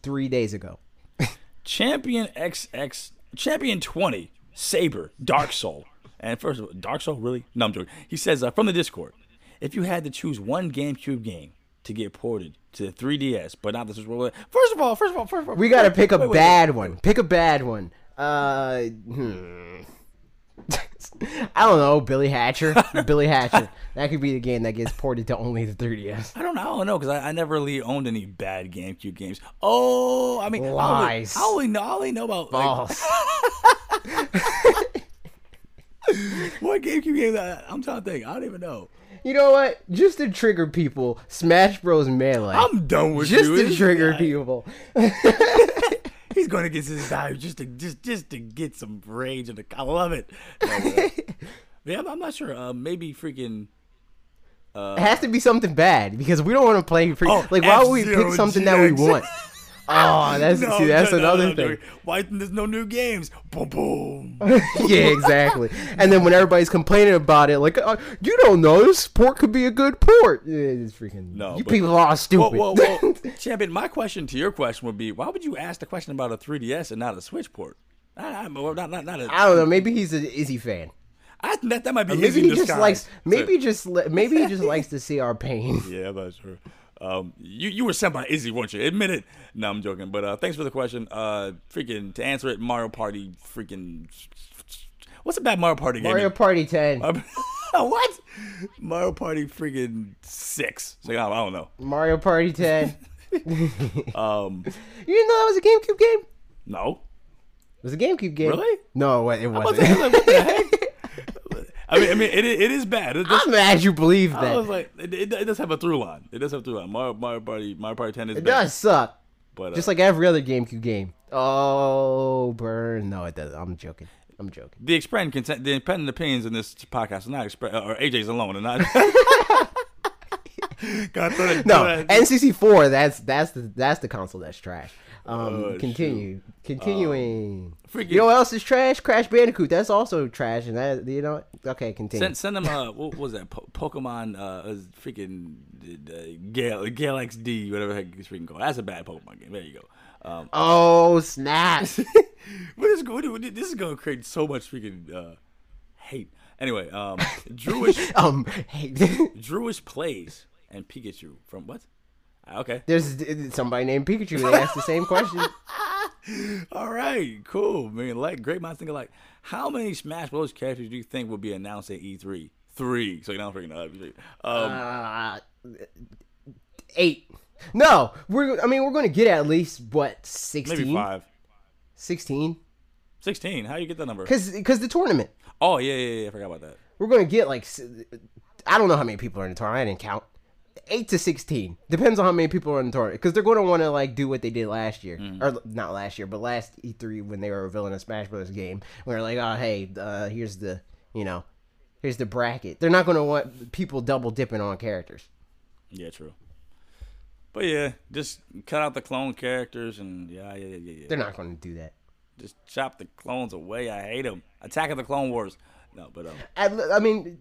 three days ago. Champion XX, Champion 20, Saber, Dark Soul. And first of all, Dark Soul, really? No, I'm joking. He says uh, from the Discord, if you had to choose one GameCube game to get ported to the 3DS, but not the Switch, first of all, first of all, first of all, We gotta pick a wait, wait, bad one. Pick a bad one. Uh, hmm. I don't know. Billy Hatcher. Billy Hatcher. That could be the game that gets ported to only the 3DS. I don't know. I don't know because I, I never really owned any bad GameCube games. Oh, I mean, I only- Lies. I only know. I only know about like, what GameCube game. That, I'm trying to think. I don't even know. You know what? Just to trigger people, Smash Bros. Melee. I'm done with just you. to trigger guy, people. He's going to get his value just to just just to get some rage and I love it. No, uh, yeah, I'm, I'm not sure. Uh, maybe freaking. It has to be something bad because we don't want to play. Free- Oh, like, why would we pick something that we want? Oh, that's No, see, that's no, no, another no, thing. Why there's no new games? Boom, boom. yeah, exactly. And then when everybody's complaining about it, like, uh, you don't know, this port could be a good port. Yeah, It's freaking. No, you but- people are stupid. well, champion. My question to your question would be: Why would you ask the question about a 3DS and not a Switch port? I, not, not, not, not a, I don't know. Maybe he's an Izzy fan. I that, that might be Maybe he just disguise. likes. Maybe So- just maybe he just likes to see our pain. yeah, not sure. Um, you you were sent by Izzy, weren't you? Admit it. No, I'm joking. But uh, thanks for the question. Uh, freaking to answer it, Mario Party. Freaking. What's a bad Mario Party game? Mario Party 10. what? Mario Party freaking six. So, I don't know. Mario Party 10. Um, You didn't know that was a GameCube game? no. It was a GameCube game. Really? No, it it I was wasn't. like, what the heck? I mean, I mean, it, it is bad. It does, I'm mad you believe I was like, it, it, it does have a through line. It does have a through line. Mario, Mario Party, Mario Party Ten is It bad, does suck. but uh, Just like every other GameCube game. Oh, burn. No, it doesn't. I'm joking. I'm joking. the consent, the independent opinions in this podcast are not express or AJ's alone, and not. God, that- No, that- NCC4. That's that's the that's the console that's trash. Um, Oh, continue, continuing. freaking- you know what else is trash? Crash Bandicoot. That's also trash, and that you know. Okay, continue. Send, send them uh what was that po- Pokemon uh freaking uh, Gale Gale XD whatever the heck it's freaking called. That's a bad Pokemon game. There you go. Um, oh snap! what is going? This is going to create so much freaking uh, hate. Anyway, um, Drewish um, hey, Drewish plays and Pikachu from what? Okay, there's somebody named Pikachu. They asked the same question. all right, cool, man. Like great minds think alike. How many Smash Bros. characters do you think will be announced at E3? Three. So you don't freaking know. Um, Uh, eight. No, we're. I mean, we're going to get at least what sixteen? maybe 16? five. 16? 16. How you get that number? Because because the tournament. Oh yeah, yeah, yeah. I forgot about that. we're going to get like I don't know how many people are in the tournament. I didn't count. Eight to sixteen depends on how many people are in the tournament because they're going to want to like do what they did last year or not last year, but last E3 when they were revealing a Smash Bros. game. Where like, oh hey, uh, here's the you know, here's the bracket. They're not going to want people double dipping on characters. Yeah, true. But yeah, just cut out the clone characters and yeah, yeah, yeah, yeah. They're not going to do that. Just chop the clones away. I hate them. Attack of the Clone Wars. No, but um, I, I mean,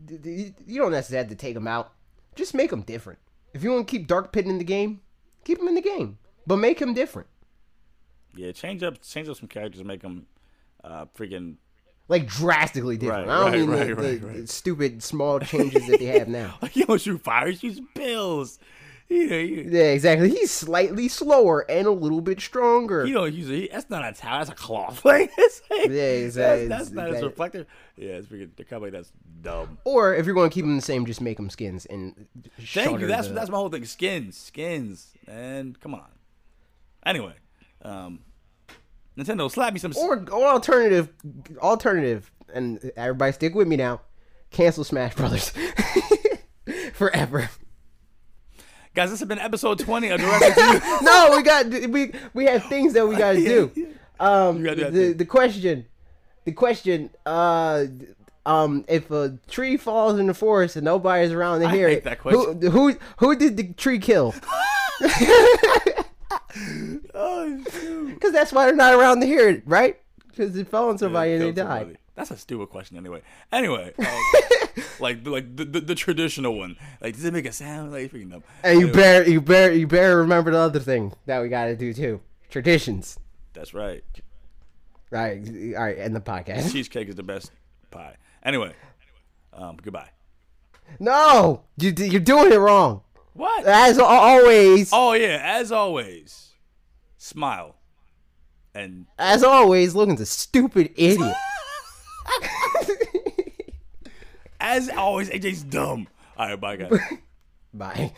you don't necessarily have to take them out. Just make them different. If you want to keep Dark Pit in the game, keep him in the game, but make him different. yeah, change up, change up some characters, make them uh, freaking. Like drastically different. Right, I don't right, mean right, the, the, stupid small changes that they have now. Like you don't shoot fire, you shoot pills. You know, you, Yeah, exactly. He's slightly slower and a little bit stronger. you don't use it. That's not a towel. That's a cloth. Like, it's, Yeah, that's, exactly. that's not as reflective. Yeah, it's freaking. They're kind of like that's dumb. Or if you're going to keep them the same, just make them skins and. Thank you. That's the- that's my whole thing. Skins, skins, and come on. Anyway, um, Nintendo, slap me some. Or, or alternative, alternative, and everybody stick with me now. Cancel Smash Brothers forever. Guys, this has been episode 20 of Directed to no, we got we we have things that we got to do. Um, gotta do the the question, the question. Uh, um, if a tree falls in the forest and nobody's around to hear it, that who question. who who did the tree kill? Oh, shoot. Because that's why they're not around to hear it, right? Because it fell on somebody and they died. somebody. That's a stupid question, anyway. Anyway, um, like like the, the, the traditional one. Like, does it make a sound? Like, freaking dumb. And you better you better you better remember the other thing that we got to do too. Traditions, That's right. right? All right, end the podcast. Cheesecake is the best pie. Anyway, um, goodbye. No, you you're doing it wrong. What? As always, Oh yeah, as always, smile. And as always, Logan's a stupid idiot. as always, AJ's dumb. All right, bye guys. Bye.